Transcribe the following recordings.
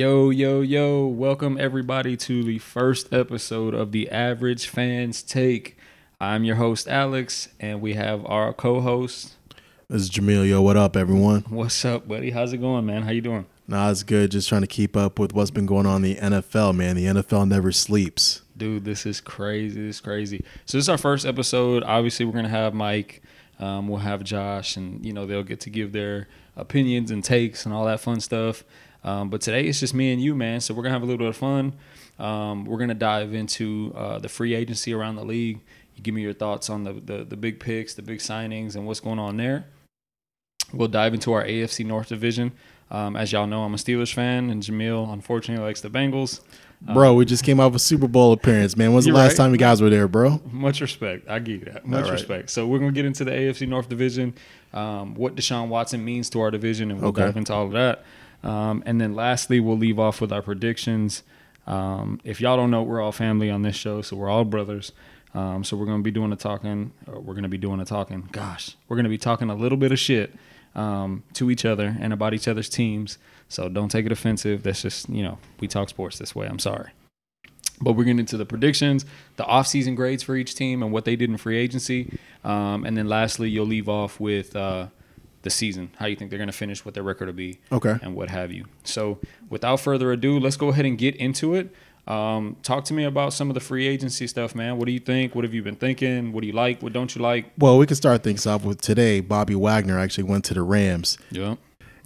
Yo, yo, yo, welcome everybody to the first episode of the Average Fans Take. I'm your host, Alex, and we have our co host. This is Jamil. Yo, what up, everyone? What's up, buddy? How's it going, man? How you doing? Nah, it's good. Just trying to keep up with what's been going on in the NFL, man. The NFL never sleeps. Dude, this is crazy. This is crazy. So this is our first episode. Obviously, we're gonna have Mike. Um, we'll have Josh, and you know they'll get to give their opinions and takes and all that fun stuff. Um, but today it's just me and you, man. So we're gonna have a little bit of fun. Um, we're gonna dive into uh, the free agency around the league. You give me your thoughts on the, the the big picks, the big signings, and what's going on there. We'll dive into our AFC North division. Um, as y'all know, I'm a Steelers fan, and Jamil unfortunately likes the Bengals. Bro, we just came off a Super Bowl appearance, man. When's the last right. time you guys were there, bro? Much respect. I give you that. Much right. respect. So we're gonna get into the AFC North Division, um, what Deshaun Watson means to our division, and we'll Okay. dive into all of that. Um, and then lastly, we'll leave off with our predictions. Um, if y'all don't know, we're all family on this show, so we're all brothers. Um, so we're gonna be doing a talking. Or we're gonna be doing a talking. Gosh, we're gonna be talking a little bit of shit um, to each other and about each other's teams. So don't take it offensive. That's just you know we talk sports this way. I'm sorry. But we're getting into the predictions, the offseason grades for each team, and what they did in free agency. Um, and then lastly, you'll leave off with uh, the season, how you think they're going to finish, what their record will be, Okay. and what have you. So without further ado, let's go ahead and get into it. Um, talk to me about some of the free agency stuff, man. What do you think? What have you been thinking? What do you like? What don't you like? Well, we can start things off with today. Bobby Wagner actually went to the Rams. Yeah.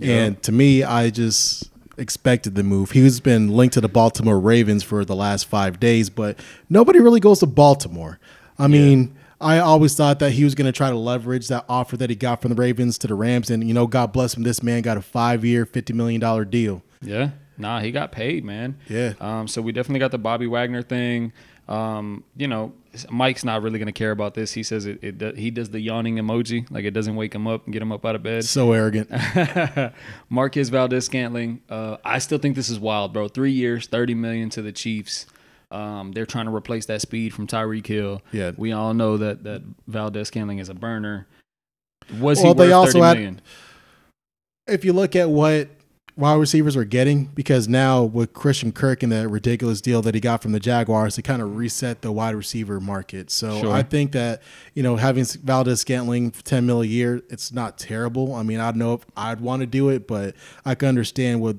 And to me, I just expected the move. He's been linked to the Baltimore Ravens for the last five days, but nobody really goes to Baltimore. I mean, I always thought that he was going to try to leverage that offer that he got from the Ravens to the Rams. And, you know, God bless him, this man got a five year, $50 million deal. Yeah. Nah, he got paid, man. Yeah. Um, so we definitely got the Bobby Wagner thing. Um, you know, Mike's not really going to care about this. He says it, it. do- He does the yawning emoji, like it doesn't wake him up and get him up out of bed. So arrogant. Marquez Valdes Scantling. Uh, I still think this is wild, bro. Three years, thirty million to the Chiefs. Um, they're trying to replace that speed from Tyreek Hill. Yeah. we all know that that Valdes Scantling is a burner. Was Well, he they worth also thirty had- million? if you look at what wide receivers are getting, because now with Christian Kirk and that ridiculous deal that he got from the Jaguars, it kind of reset the wide receiver market. So Sure. I think that you know having Valdes Scantling for ten mil a year, it's not terrible. I mean, I don't know if I'd want to do it, but I can understand what.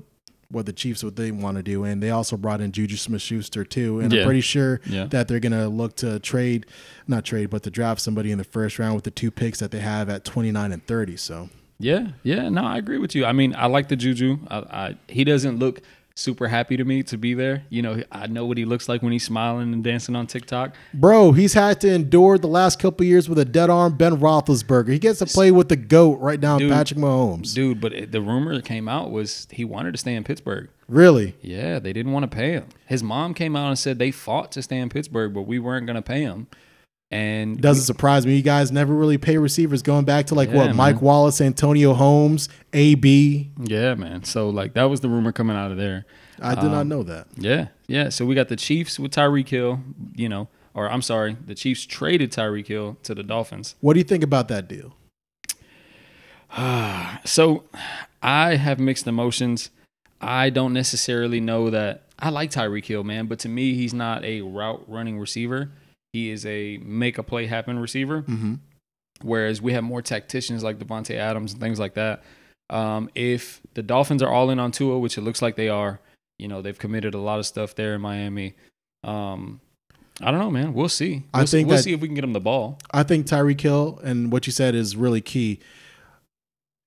What the Chiefs what they want to do, and they also brought in Juju Smith-Schuster too, and Yeah. I'm pretty sure Yeah. that they're gonna look to trade, not trade, but to draft somebody in the first round with the two picks that they have at 29 and 30. So Yeah, yeah, no, I agree with you. I mean, I like the Juju. I, I he doesn't look super happy to me to be there. You know, I know what he looks like when he's smiling and dancing on TikTok. Bro, he's had to endure the last couple years with a dead arm Ben Roethlisberger. He gets to play with the GOAT right now, Dude. Patrick Mahomes. Dude, but it, the rumor that came out was he wanted to stay in Pittsburgh. Really? Yeah, they didn't want to pay him. His mom came out and said they fought to stay in Pittsburgh, but we weren't going to pay him. And Doesn't surprise me. You guys never really pay receivers going back to like Yeah, what man. Mike Wallace, Antonio Holmes, AB. yeah, man. So like that was the rumor coming out of there. I did Um, not know that. Yeah, yeah. So we got the Chiefs with Tyreek Hill, you know, or I'm sorry, the Chiefs traded Tyreek Hill to the Dolphins. What do you think about that deal? So I have mixed emotions. I don't necessarily know that I like Tyreek Hill, man, but to me, he's not a route running receiver. He is a make a play happen receiver. Mm-hmm. Whereas we have more tacticians like Davante Adams and things like that. Um, if the Dolphins are all in on Tua, which it looks like they are, you know, they've committed a lot of stuff there in Miami. Um, I don't know, man. We'll see. I We'll, think we'll that- see if we can get him the ball. I think Tyreek Hill and what you said is really key.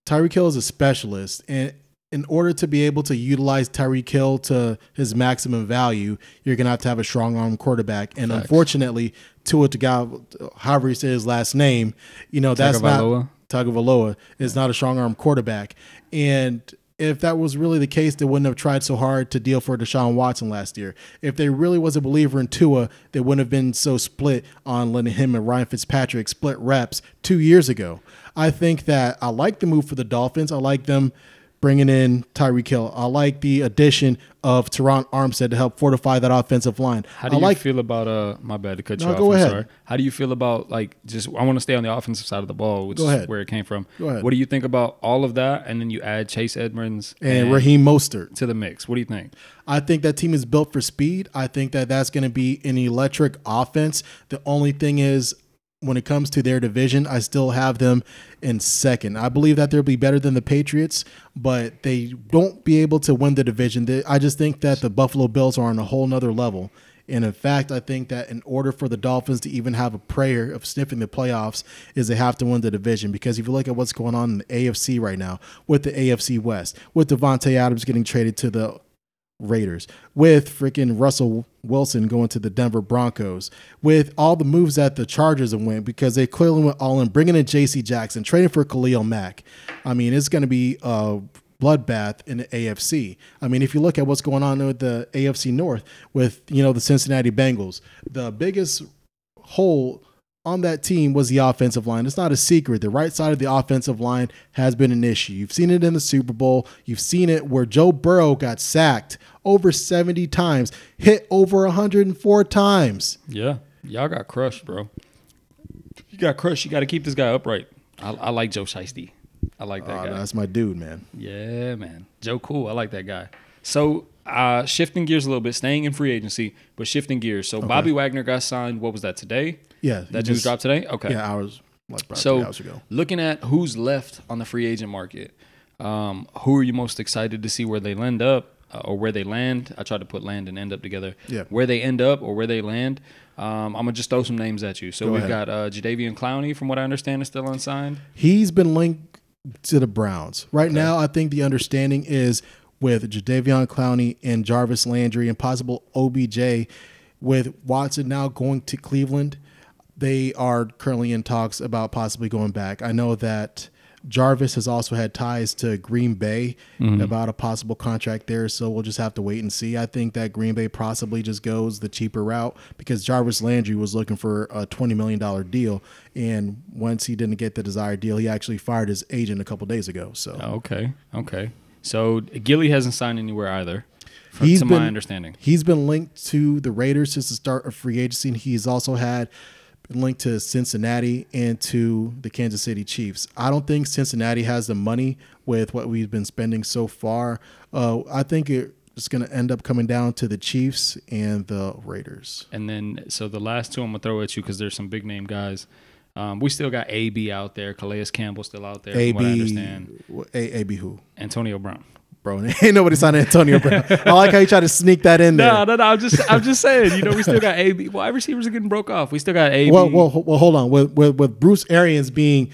Tyreek Hill is a specialist, and in order to be able to utilize Tyreek Hill to his maximum value, you're gonna have to have a strong arm quarterback. And Facts. unfortunately, Tua Tagovailoa, however you say his last name, you know that's not Tagovailoa? Tagovailoa is not a strong arm quarterback. And if that was really the case, they wouldn't have tried so hard to deal for Deshaun Watson last year. If they really was a believer in Tua, they wouldn't have been so split on letting him and Ryan Fitzpatrick split reps two years ago. I think that I like the move for the Dolphins. I like them bringing in Tyreek Hill. I like the addition of Terron Armstead to help fortify that offensive line. How do I you like feel about uh my bad to cut you No, off? go I'm ahead. sorry. How do you feel about like just I want to stay on the offensive side of the ball, which Go is where it came from. Go ahead. What do you think about all of that? And then you add Chase Edmonds and Raheem Mostert. to the mix. What do you think? I think that team is built for speed. I think that that's going to be an electric offense. The only thing is, when it comes to their division, I still have them in second. I believe that they'll be better than the Patriots, but they won't be able to win the division. They- I just think that the Buffalo Bills are on a whole nother level. And in fact, I think that in order for the Dolphins to even have a prayer of sniffing the playoffs, is they have to win the division. Because if you look at what's going on in the AFC right now, with the AFC West, with Davante Adams getting traded to the Raiders, with freaking Russell Wilson going to the Denver Broncos, with all the moves that the Chargers have went because they clearly went all in, bringing in J.C. Jackson, trading for Khalil Mack. I mean, it's going to be a bloodbath in the AFC. I mean, if you look at what's going on with the AFC North, with you know the Cincinnati Bengals, the biggest hole on that team was the offensive line. It's not a secret. The right side of the offensive line has been an issue. You've seen it in the Super Bowl. You've seen it where Joe Burrow got sacked over 70 times, hit over 104 times. Yeah, y'all got crushed, bro. You got crushed. You got to keep this guy upright. I, I like Joe Shiesty. I like that Oh, guy. that's my dude, man. Yeah, man. Joe Cool. I like that guy. So, uh, shifting gears a little bit, staying in free agency, but shifting gears. So, Bobby Wagner got signed. What was that today? Yeah, That just dropped today? Okay. Yeah, hours like So, hours ago. looking at who's left on the free agent market, um, who are you most excited to see where they land up uh, or where they land? I tried to put land and end up together. Yeah. Where they end up or where they land. Um, I'm gonna just throw some names at you. So Go we've ahead. got uh, Jadeveon Clowney, from what I understand, is still unsigned. He's been linked to the Browns. Right now, I think the understanding is with Jadeveon Clowney and Jarvis Landry and possible OBJ, with Watson now going to Cleveland, they are currently in talks about possibly going back. I know that Jarvis has also had ties to Green Bay mm-hmm. about a possible contract there, so we'll just have to wait and see. I think that Green Bay possibly just goes the cheaper route because Jarvis Landry was looking for a $20 million deal, and once he didn't get the desired deal, he actually fired his agent a couple days ago. So Okay, okay. So Gilly hasn't signed anywhere either, from, He's to been- my understanding. He's been linked to the Raiders since the start of free agency. and He's also had linked to Cincinnati and to the Kansas City Chiefs. I don't think Cincinnati has the money with what we've been spending so far. Uh, I think it's going to end up coming down to the Chiefs and the Raiders. And then, so the last two I'm gonna throw at you because there's some big name guys. Um, we still got AB out there, Calais Campbell still out there. From what I understand, AB who? Antonio Brown. Bro, ain't nobody signed Antonio Brown. I like how you try to sneak that in there. No, no, no. I'm just, I'm just saying. You know, we still got AB. Wide receivers are getting broke off. We still got AB. Well, well, well, hold on. With with, with Bruce Arians being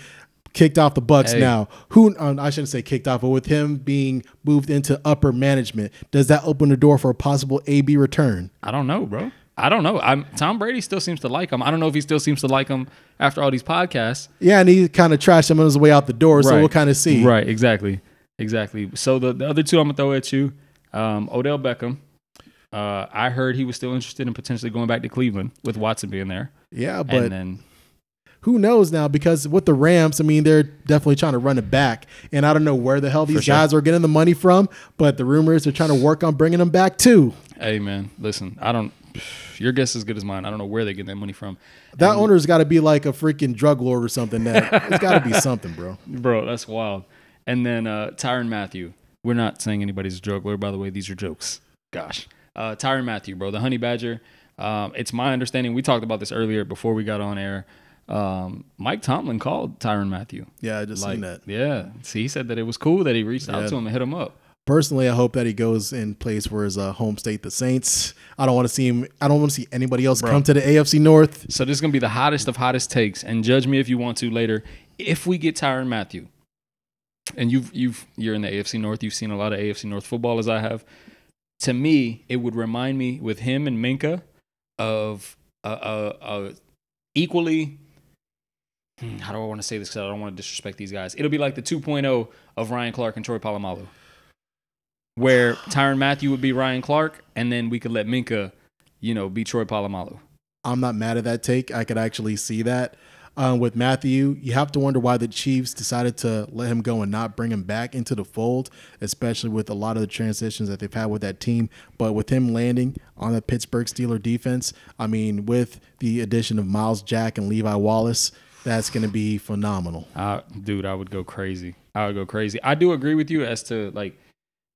kicked off the Bucs Hey. now, who um, I shouldn't say kicked off, but with him being moved into upper management, does that open the door for a possible AB return? I don't know, bro. I don't know. I'm Tom Brady still seems to like him. I don't know if he still seems to like him after all these podcasts. Yeah, and he kind of trashed him on his way out the door, so we'll kind of see. Right, exactly, exactly. So the, the other two I'm gonna throw at you, um, Odell Beckham. Uh, I heard he was still interested in potentially going back to Cleveland with Watson being there, Yeah, but and then who knows now? Because with the Rams, I mean, they're definitely trying to run it back, and I don't know where the hell these sure. guys are getting the money from, but the rumors are trying to work on bringing them back too. hey man, listen, I don't. Your guess is as good as mine. I don't know where they get that money from, That owner's got to be like a freaking drug lord or something. That it's got to be something, bro. bro. That's wild. And then uh, Tyrann Mathieu. We're not saying anybody's a juggler, by the way. These are jokes. Gosh, uh, Tyrann Mathieu, bro, the Honey Badger. Um, it's my understanding. We talked about this earlier before we got on air. Um, Mike Tomlin called Tyrann Mathieu. Yeah, I just Like, seen that. yeah. See, he said that it was cool that he reached out to him and hit him up. Personally, I hope that he goes in place for his uh, home state, the Saints. I don't want to see him. I don't want to see anybody else come to the AFC North. So this is gonna be the hottest of hottest takes, and judge me if you want to later. If we get Tyrann Mathieu, and you've you've you're in the AFC North, you've seen a lot of AFC North football as I have. To me, it would remind me with him and Minkah of a, a, a equally. hmm, How do I want to say this? Because I don't want to disrespect these guys. It'll be like the 2.0 of Ryan Clark and Troy Polamalu, where Tyrann Mathieu would be Ryan Clark, and then we could let Minkah, you know, be Troy Polamalu. I'm not mad at that take. I could actually see that. Um, with Mathieu. You have to wonder why the Chiefs decided to let him go and not bring him back into the fold, especially with a lot of the transitions that they've had with that team. But with him landing on the Pittsburgh Steeler defense, I mean, with the addition of Myles Jack and Levi Wallace, that's going to be phenomenal. Uh, dude, I would go crazy. I would go crazy. I do agree with you as to like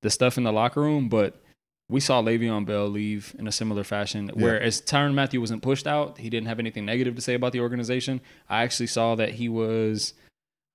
the stuff in the locker room, but we saw Le'Veon Bell leave in a similar fashion. Yeah. Whereas Tyrann Mathieu wasn't pushed out, he didn't have anything negative to say about the organization. I actually saw that he was,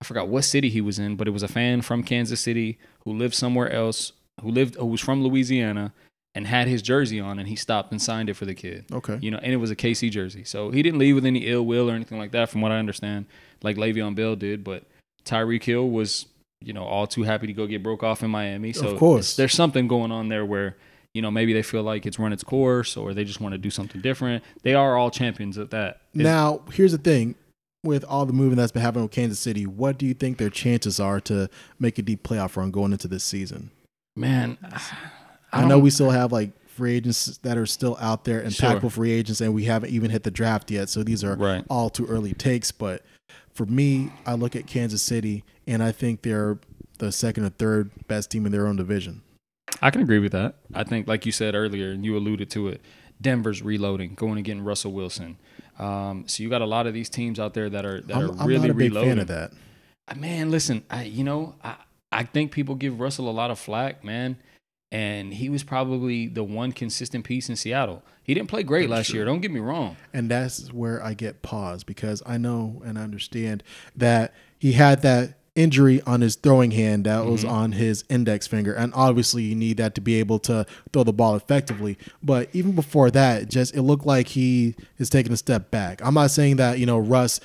I forgot what city he was in, but it was a fan from Kansas City who lived somewhere else, who lived, who was from Louisiana, and had his jersey on, and he stopped and signed it for the kid. Okay. You know, and it was a KC jersey, so he didn't leave with any ill will or anything like that, from what I understand, like Le'Veon Bell did. But Tyreek Hill was, you know, all too happy to go get broke off in Miami. So Of course. there's something going on there where you know maybe they feel like it's run its course, or they just want to do something different. They are all champions at that. It's- Now, here's the thing. With all the moving that's been happening with Kansas City, what do you think their chances are to make a deep playoff run going into this season? man, I, know we still have like free agents that are still out there, Sure. impactful free agents, and we haven't even hit the draft yet. So these are Right. all too early takes. But for me, I look at Kansas City, and I think they're the second or third best team in their own division. I can agree with that. I think, like you said earlier, and you alluded to it, Denver's reloading, going and getting Russell Wilson. Um, so you got a lot of these teams out there that are that I'm, are I'm really not a big reloading. fan of that. Man, listen, I you know I I think people give Russell a lot of flack, man, and he was probably the one consistent piece in Seattle. He didn't play great last year. Don't get me wrong. And that's where I get pause because I know and I understand that he had that injury on his throwing hand that was mm-hmm. on his index finger. And obviously you need that to be able to throw the ball effectively. But even before that, just it looked like he is taking a step back. I'm not saying that, you know, Russ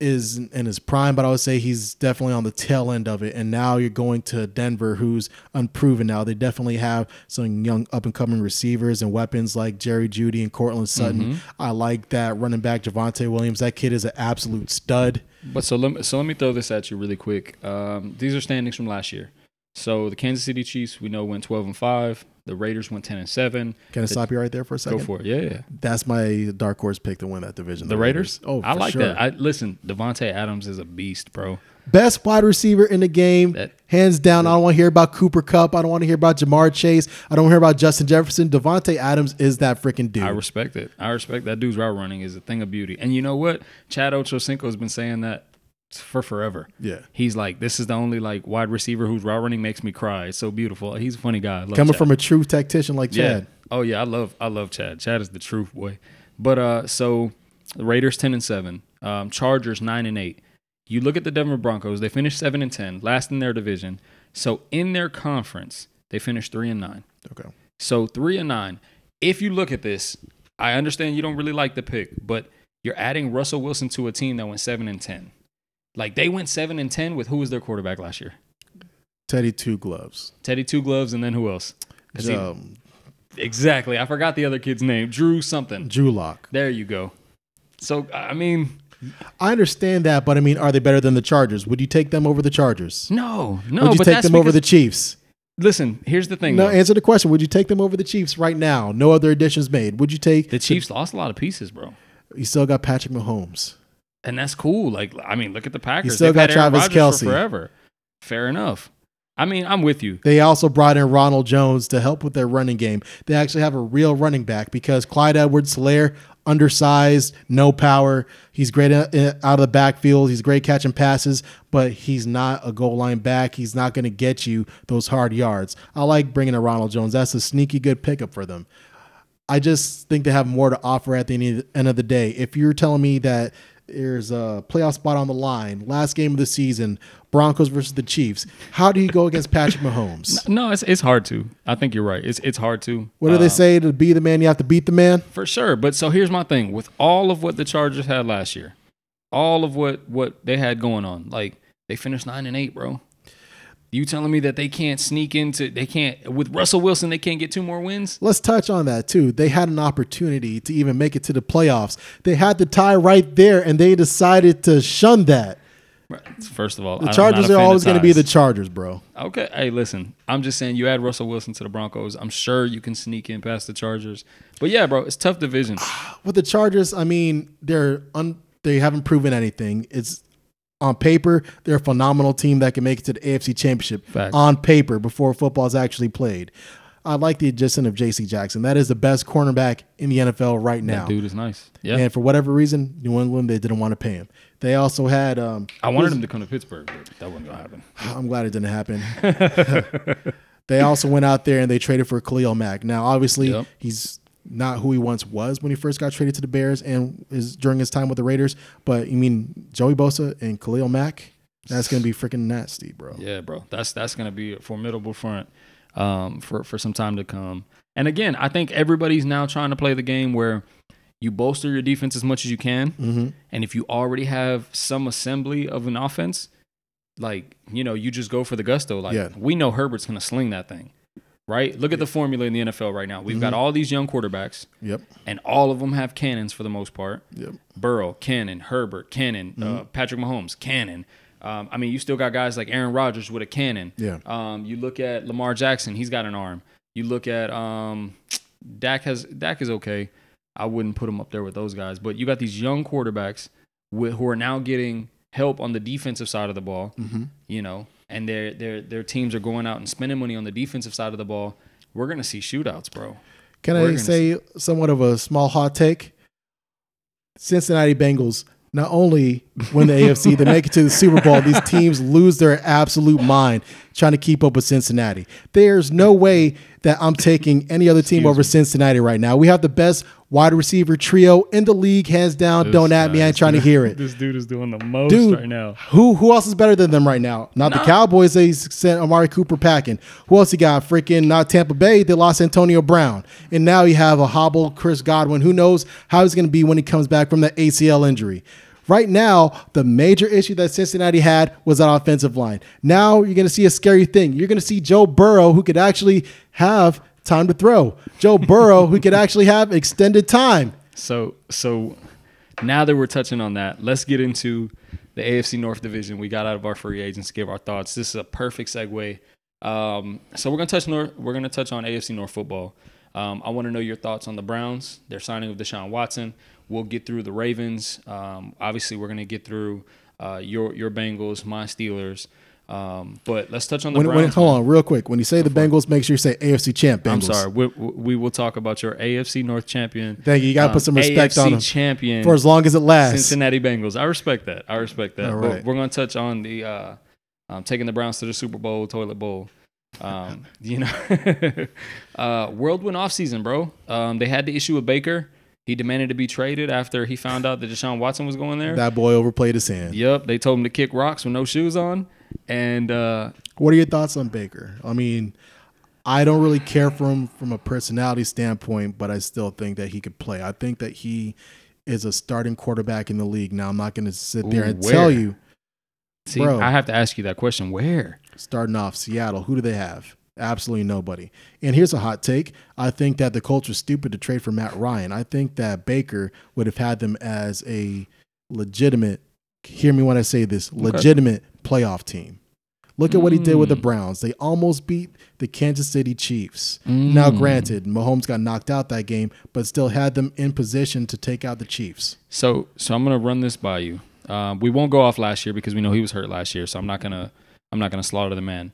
is in his prime, but I would say he's definitely on the tail end of it. And now you're going to Denver, who's unproven now. They definitely have some young up and coming receivers and weapons like Jerry Jeudy and Courtland Sutton. Mm-hmm. I like that running back Javonte Williams. That kid is an absolute stud. But so let me, so let me throw this at you really quick. Um, these are standings from last year. So the Kansas City Chiefs we know went 12 and 5. The Raiders went 10 and 7. Can I stop you right there for a second? Go for it. Yeah, yeah. That's my dark horse pick to win that division. The Raiders? Oh, I like sure. that. I listen, Davante Adams is a beast, bro. Best wide receiver in the game, That- hands down. I don't want to hear about Cooper Kupp. I don't want to hear about Ja'Marr Chase. I don't want to hear about Justin Jefferson. Davante Adams is that freaking dude. I respect it. I respect that dude's route running is a thing of beauty. And you know what? Chad Ochocinco has been saying that for forever. yeah. He's like, this is the only like wide receiver whose route running makes me cry. It's so beautiful. He's a funny guy. Coming Chad. from a true tactician like yeah. Chad. Oh yeah, I love I love Chad. Chad is the truth boy. But uh, so the Raiders ten and seven, um, Chargers nine and eight. You look at the Denver Broncos; they finished seven and ten, last in their division. So in their conference, they finished three and nine. Okay. So three and nine. If you look at this, I understand you don't really like the pick, but you're adding Russell Wilson to a team that went seven and ten. Like they went seven and ten with who was their quarterback last year? Teddy Two Gloves. Teddy Two Gloves, and then who else? he- Um, exactly. I forgot the other kid's name. Drew something. Drew Lock. There you go. So I mean, I understand that, but I mean, are they better than the Chargers? Would you take them over the Chargers? no, no. Would you but take them over the Chiefs? Listen, here's the thing. No, though. answer the question. Would you take them over the Chiefs right now? No other additions made. Would you take the Chiefs The, lost a lot of pieces, bro, You still got Patrick Mahomes. and that's cool. Like, I mean, look at the Packers. You still They've got Travis for forever. Fair enough. I mean, I'm with you. They also brought in Ronald Jones to help with their running game. They actually have a real running back because Clyde Edwards Helaire, undersized, no power. He's great out of the backfield. He's great catching passes, but he's not a goal line back. He's not going to get you those hard yards. I like bringing in Ronald Jones. That's a sneaky good pickup for them. I just think they have more to offer at the end of the day. If you're telling me that there's a playoff spot on the line, last game of the season, Broncos versus the Chiefs, how do you go against Patrick Mahomes? No, it's it's hard to. I think you're right. It's it's hard to. What do Uh, they say? To be the man, you have to beat the man. For sure. But so here's my thing with all of what the Chargers had last year, all of what what they had going on, like they finished nine and eight, bro. You telling me that they can't sneak into they can't with Russell Wilson they can't get two more wins? Let's touch on that too. They had an opportunity to even make it to the playoffs. They had the tie right there, and they decided to shun that. First of all, The Chargers are always going to be the Chargers, bro. Okay, hey, listen. I'm just saying you add Russell Wilson to the Broncos. I'm sure you can sneak in past the Chargers. But yeah, bro, it's tough division. With the Chargers, I mean, they're un- they haven't proven anything. It's on paper, they're a phenomenal team that can make it to the AFC Championship. On paper, before football is actually played. I like the addition of J.C. Jackson. That is the best cornerback in the NFL right now. That dude is nice. Yeah. And for whatever reason, New England they didn't want to pay him. They also had. Um, I wanted him to come to Pittsburgh, but that wasn't gonna happen. I'm glad it didn't happen. they also went out there and they traded for Khalil Mack. Now, obviously, Yep. he's not who he once was when he first got traded to the Bears and is during his time with the Raiders. But you mean Joey Bosa and Khalil Mack? That's gonna be freaking nasty, bro. Yeah, bro. That's that's gonna be a formidable front um, for for some time to come. And again, I think everybody's now trying to play the game where you bolster your defense as much as you can, hmm and if you already have some assembly of an offense, like you know, you just go for the gusto. Like Yeah. we know Herbert's gonna sling that thing, right? Look at the formula in the NFL right now. We've got Mhm. all these young quarterbacks, Yep. and all of them have cannons for the most part. Yep. Burrow, Cannon, Herbert, Cannon, uh, Patrick Mahomes, Cannon. Um, I mean, you still got guys like Aaron Rodgers with a cannon. Yeah. Um, you look at Lamar Jackson; he's got an arm. You look at um, Dak has Dak is okay. I wouldn't put him up there with those guys, but you got these young quarterbacks with, who are now getting help on the defensive side of the ball. hmm You know, and their their their teams are going out and spending money on the defensive side of the ball. We're gonna see shootouts, bro. Can We're I say somewhat of a small hot take? Cincinnati Bengals not only win the AFC, they make it to the Super Bowl. These teams lose their absolute mind trying to keep up with Cincinnati. There's no way that I'm taking any other team Excuse over me. Cincinnati right now. We have the best wide receiver trio in the league, hands down. This Don't at me. I ain't trying to hear it. This dude is doing the most Dude, right now. Who who else is better than them right now? Not the Cowboys. They sent Amari Cooper packing. Who else you got? Freaking not Tampa Bay. They lost Antonio Brown, and now you have a hobble Chris Godwin. Who knows how he's going to be when he comes back from the ACL injury? Right now, the major issue that Cincinnati had was that offensive line. Now you're going to see a scary thing. You're going to see Joe Burrow, who could actually have time to throw. Joe Burrow, who could actually have extended time. So so now that we're touching on that, let's get into the AFC North division. We got out of our free agents to give our thoughts. This is a perfect segue. Um, so we're gonna touch North, we're gonna touch on AFC North football. Um, I want to know your thoughts on the Browns. They're signing of Deshaun Watson. We'll get through the Ravens. Um, obviously, we're gonna get through uh, your your Bengals, my Steelers. Um, but let's touch on the When, Browns. when, hold on, real quick. When you say the Bengals, make sure you say AFC champ. Bengals. I'm sorry. We, we will talk about your AFC North champion. Thank you. You got to um, put some respect AFC on them champion for as long as it lasts. Cincinnati Bengals. I respect that. I respect that. All But we're going to touch on the uh, um, taking the Browns to the Super Bowl toilet bowl. Um, you know, uh, whirlwind offseason, bro. Um, they had the issue with Baker. He demanded to be traded after he found out that Deshaun Watson was going there. That boy overplayed his hand. yep, they told him to kick rocks with no shoes on. And uh, What are your thoughts on Baker? I mean, I don't really care for him from a personality standpoint, but I still think that he could play. I think that he is a starting quarterback in the league. Now, I'm not going to sit there Ooh, and tell you, see, Bro. I have to ask you that question. Where? starting off Seattle, who do they have? Absolutely nobody. And here's a hot take. I think that the Colts are stupid to trade for Matt Ryan. I think that Baker would have had them as a legitimate, hear me when I say this, legitimate playoff team. Look at what he did with the Mm. Browns. They almost beat the Kansas City Chiefs. Now, Mm. granted, Mahomes got knocked out that game, but still had them in position to take out the Chiefs. So, so I'm gonna run this by you. Um, we won't go off last year because we know he was hurt last year. So I'm not gonna, I'm not gonna slaughter the man.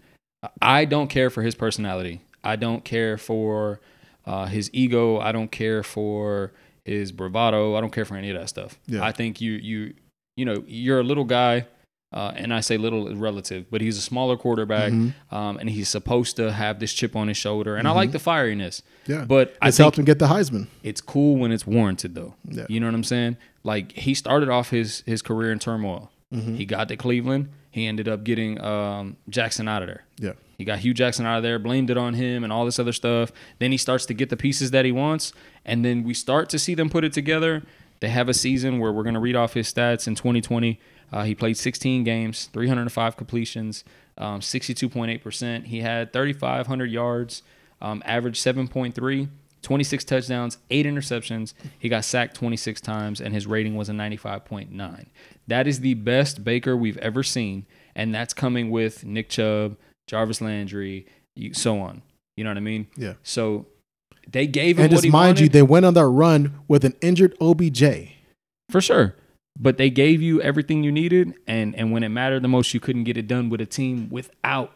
I don't care for his personality. I don't care for uh, his ego. I don't care for his bravado. I don't care for any of that stuff. Yeah. I think you, you, you know, you're a little guy. Uh, and I say little relative, but he's a smaller quarterback, Mhm. um, and he's supposed to have this chip on his shoulder. And I like the fieriness, Yeah. but I It's think helped him get the Heisman. it's cool when it's warranted though. Yeah. You know what I'm saying? Like he started off his his career in turmoil. Mm-hmm. He got to Cleveland. He ended up getting um, Jackson out of there. Yeah. He got Hue Jackson out of there, blamed it on him and all this other stuff. Then he starts to get the pieces that he wants, and then we start to see them put it together. They have a season where we're going to read off his stats in 2020. Uh, he played 16 games, 305 completions, um, 62.8%. He had 3,500 yards, um, averaged 7.3, 26 touchdowns, eight interceptions. He got sacked 26 times, and his rating was a 95.9. That is the best Baker we've ever seen, and that's coming with Nick Chubb, Jarvis Landry, so on. You know what I mean? Yeah. So they gave him And what just mind you, they went on that run with an injured OBJ. for sure. But they gave you everything you needed, and and when it mattered the most, you couldn't get it done with a team without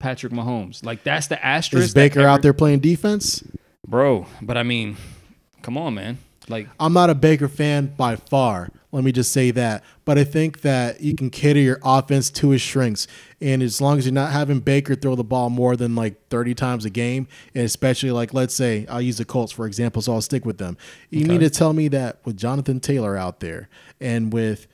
Patrick Mahomes. Like that's the asterisk. Is Baker out there playing defense? bro? But I mean, come on, man. Like I'm not a Baker fan by far. Let me just say that. But I think that you can cater your offense to his strengths. And as long as you're not having Baker throw the ball more than like 30 times a game, and especially like, let's say, I'll use the Colts for example, so I'll stick with them. You Okay. need to tell me that with Jonathan Taylor out there and with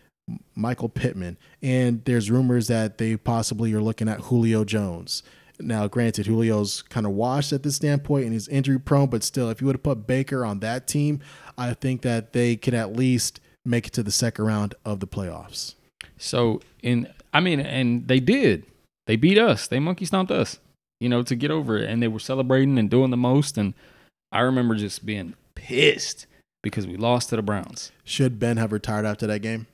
Michael Pittman, and there's rumors that they possibly are looking at Julio Jones. Now, granted, Julio's kind of washed at this standpoint and he's injury prone, but still, if you would have put Baker on that team, I think that they could at least make it to the second round of the playoffs. So in I mean, and they did. They beat us. They monkey stomped us. You know, to get over it. And they were celebrating and doing the most. And I remember just being pissed because we lost to the Browns. Should Ben have retired after that game?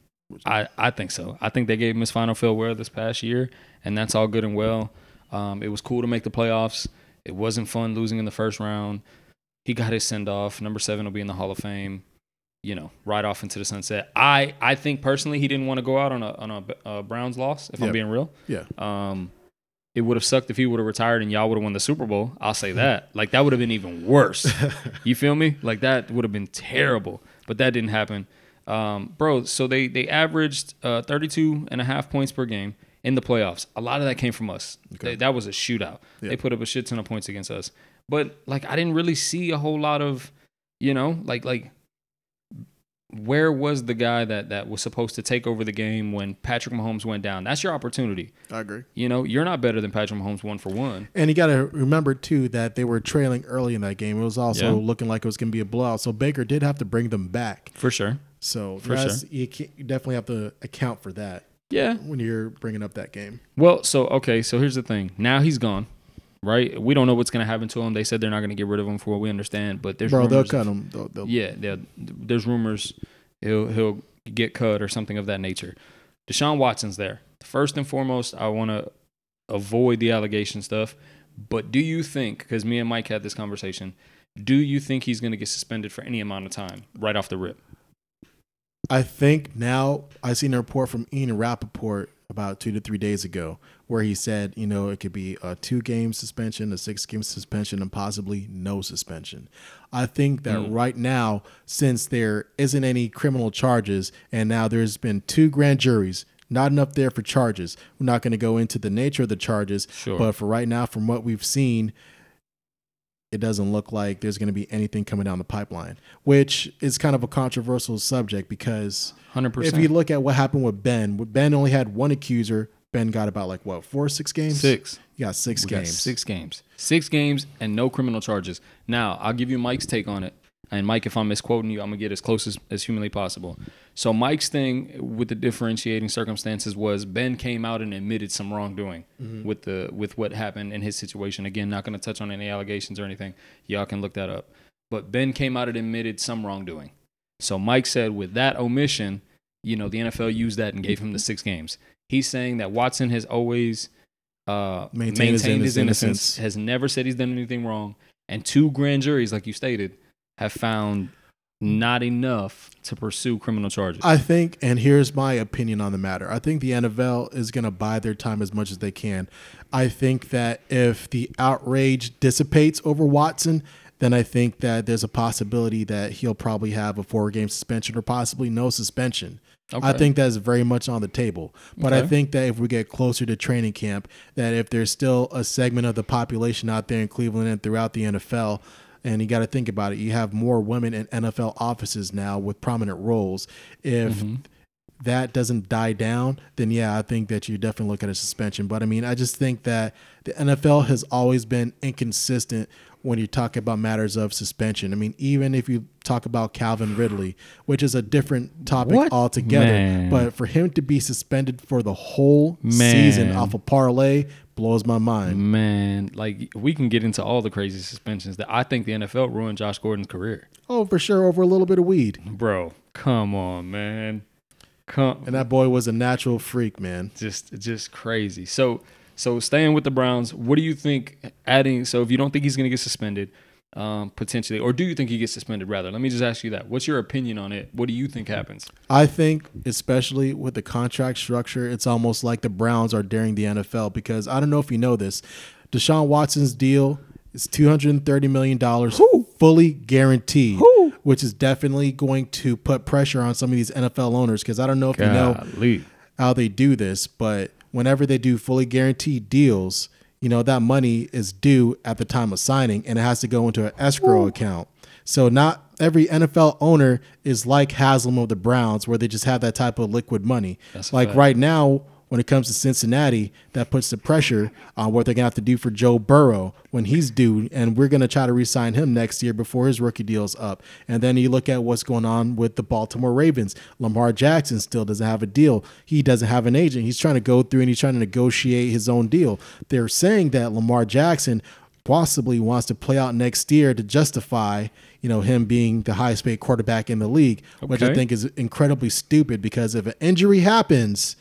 I, I think so. I think they gave him his final farewell this past year, and that's all good and well. Um, it was cool to make the playoffs. It wasn't fun losing in the first round. He got his send off. Number seven will be in the Hall of Fame. You know, right off into the sunset. I I think personally he didn't want to go out on a on a, uh Browns loss. If I'm being real, Yeah. um, it would have sucked if he would have retired and y'all would have won the Super Bowl. I'll say that. Like that would have been even worse. you feel me? Like that would have been terrible. But that didn't happen. Um, bro, so they they averaged uh, 32 and a half points per game in the playoffs. A lot of that came from us. Okay. They- that was a shootout. Yeah. They put up a shit ton of points against us. But like I didn't really see a whole lot of, you know, like like where was the guy that that was supposed to take over the game when Patrick Mahomes went down? That's your opportunity. I agree. You know, you're not better than Patrick Mahomes one for one. And you got to remember too that they were trailing early in that game. It was also Yeah. looking like it was going to be a blowout. So Baker did have to bring them back. For sure. So For that's- you, you definitely have to account for that Yeah. when you're bringing up that game. Well, so okay, so here's the thing. Now he's gone, right? We don't know what's going to happen to him. They said they're not going to get rid of him for what we understand, but there's Bro, they'll cut him. They'll, they'll, Yeah, they'll- there's rumors he'll he'll get cut or something of that nature. Deshaun Watson's there. First and foremost, I want to avoid the allegation stuff. But do you think? Because me and Mike had this conversation. Do you think he's going to get suspended for any amount of time right off the rip? I think now I seen a report from Ian Rapoport about two to three days ago where he said, you know, it could be a two game suspension, a six game suspension, and possibly no suspension. I think that Mm. right now, since there isn't any criminal charges, and now there's been two grand juries, not enough there for charges. We're not going to go into the nature of the charges, Sure. but for right now, from what we've seen, it doesn't look like there's going to be anything coming down the pipeline, which is kind of a controversial subject because 100%. if you look at what happened with Ben, Ben only had one accuser. Ben got about like what four, six games. Six. He got six We got games. six games. Six games and no criminal charges. Now, I'll give you Mike's take on it. And Mike, if I'm misquoting you, I'm gonna get as close as, as humanly possible. So Mike's thing with the differentiating circumstances was Ben came out and admitted some wrongdoing mm-hmm. with the with what happened in his situation. Again, not gonna touch on any allegations or anything. Y'all can look that up. But Ben came out and admitted some wrongdoing. So Mike said with that omission, you know, the NFL used that and gave him the six games. He's saying that Watson has always uh, Maintained maintained, his his, innocence, innocence. has never said he's done anything wrong, and two grand juries, like you stated, have found not enough to pursue criminal charges. I think, and here's my opinion on the matter. I think the NFL is going to buy their time as much as they can. I think that if the outrage dissipates over Watson, then I think that there's a possibility that he'll probably have a four game suspension or possibly no suspension. I think that's very much on the table. But I think that if we get closer to training camp, that if there's still a segment of the population out there in Cleveland and throughout the NFL, and you got to think about it, you have more women in NFL offices now with prominent roles. If Mm-hmm. that doesn't die down, then yeah, I think that you definitely look at a suspension. But I mean, I just think that the NFL has always been inconsistent when you talk about matters of suspension. I mean, even if you talk about Calvin Ridley, which is a different topic What? altogether, Man. but for him to be suspended for the whole season off a parlay blows my mind. Man, like we can get into all the crazy suspensions that I think the NFL ruined Josh Gordon's career. Oh, for sure, over a little bit of weed. Bro, come on, man. Come And that boy was a natural freak, man. just just crazy. So so staying with the Browns, what do you think adding so if you don't think he's going to get suspended, um, potentially, or do you think he gets suspended? Rather, let me just ask you that. What's your opinion on it? What do you think happens? I think, especially with the contract structure, it's almost like the Browns are daring the NFL because I don't know if you know this. Deshaun Watson's deal is $230 million fully guaranteed, which is definitely going to put pressure on some of these NFL owners because I don't know if you know how they do this, but whenever they do fully guaranteed deals, you know, that money is due at the time of signing and it has to go into an escrow account. So not every NFL owner is like Haslam of the Browns where they just have that type of liquid money. That's like right now, when it comes to Cincinnati, that puts the pressure on what they're gonna have to do for Joe Burrow when he's due, and we're gonna try to re-sign him next year before his rookie deal's up. And then you look at what's going on with the Baltimore Ravens. Lamar Jackson still doesn't have a deal. He doesn't have an agent. He's trying to go through and he's trying to negotiate his own deal. They're saying that Lamar Jackson possibly wants to play out next year to justify, you know, him being the highest paid quarterback in the league, which I think is incredibly stupid because if an injury happens,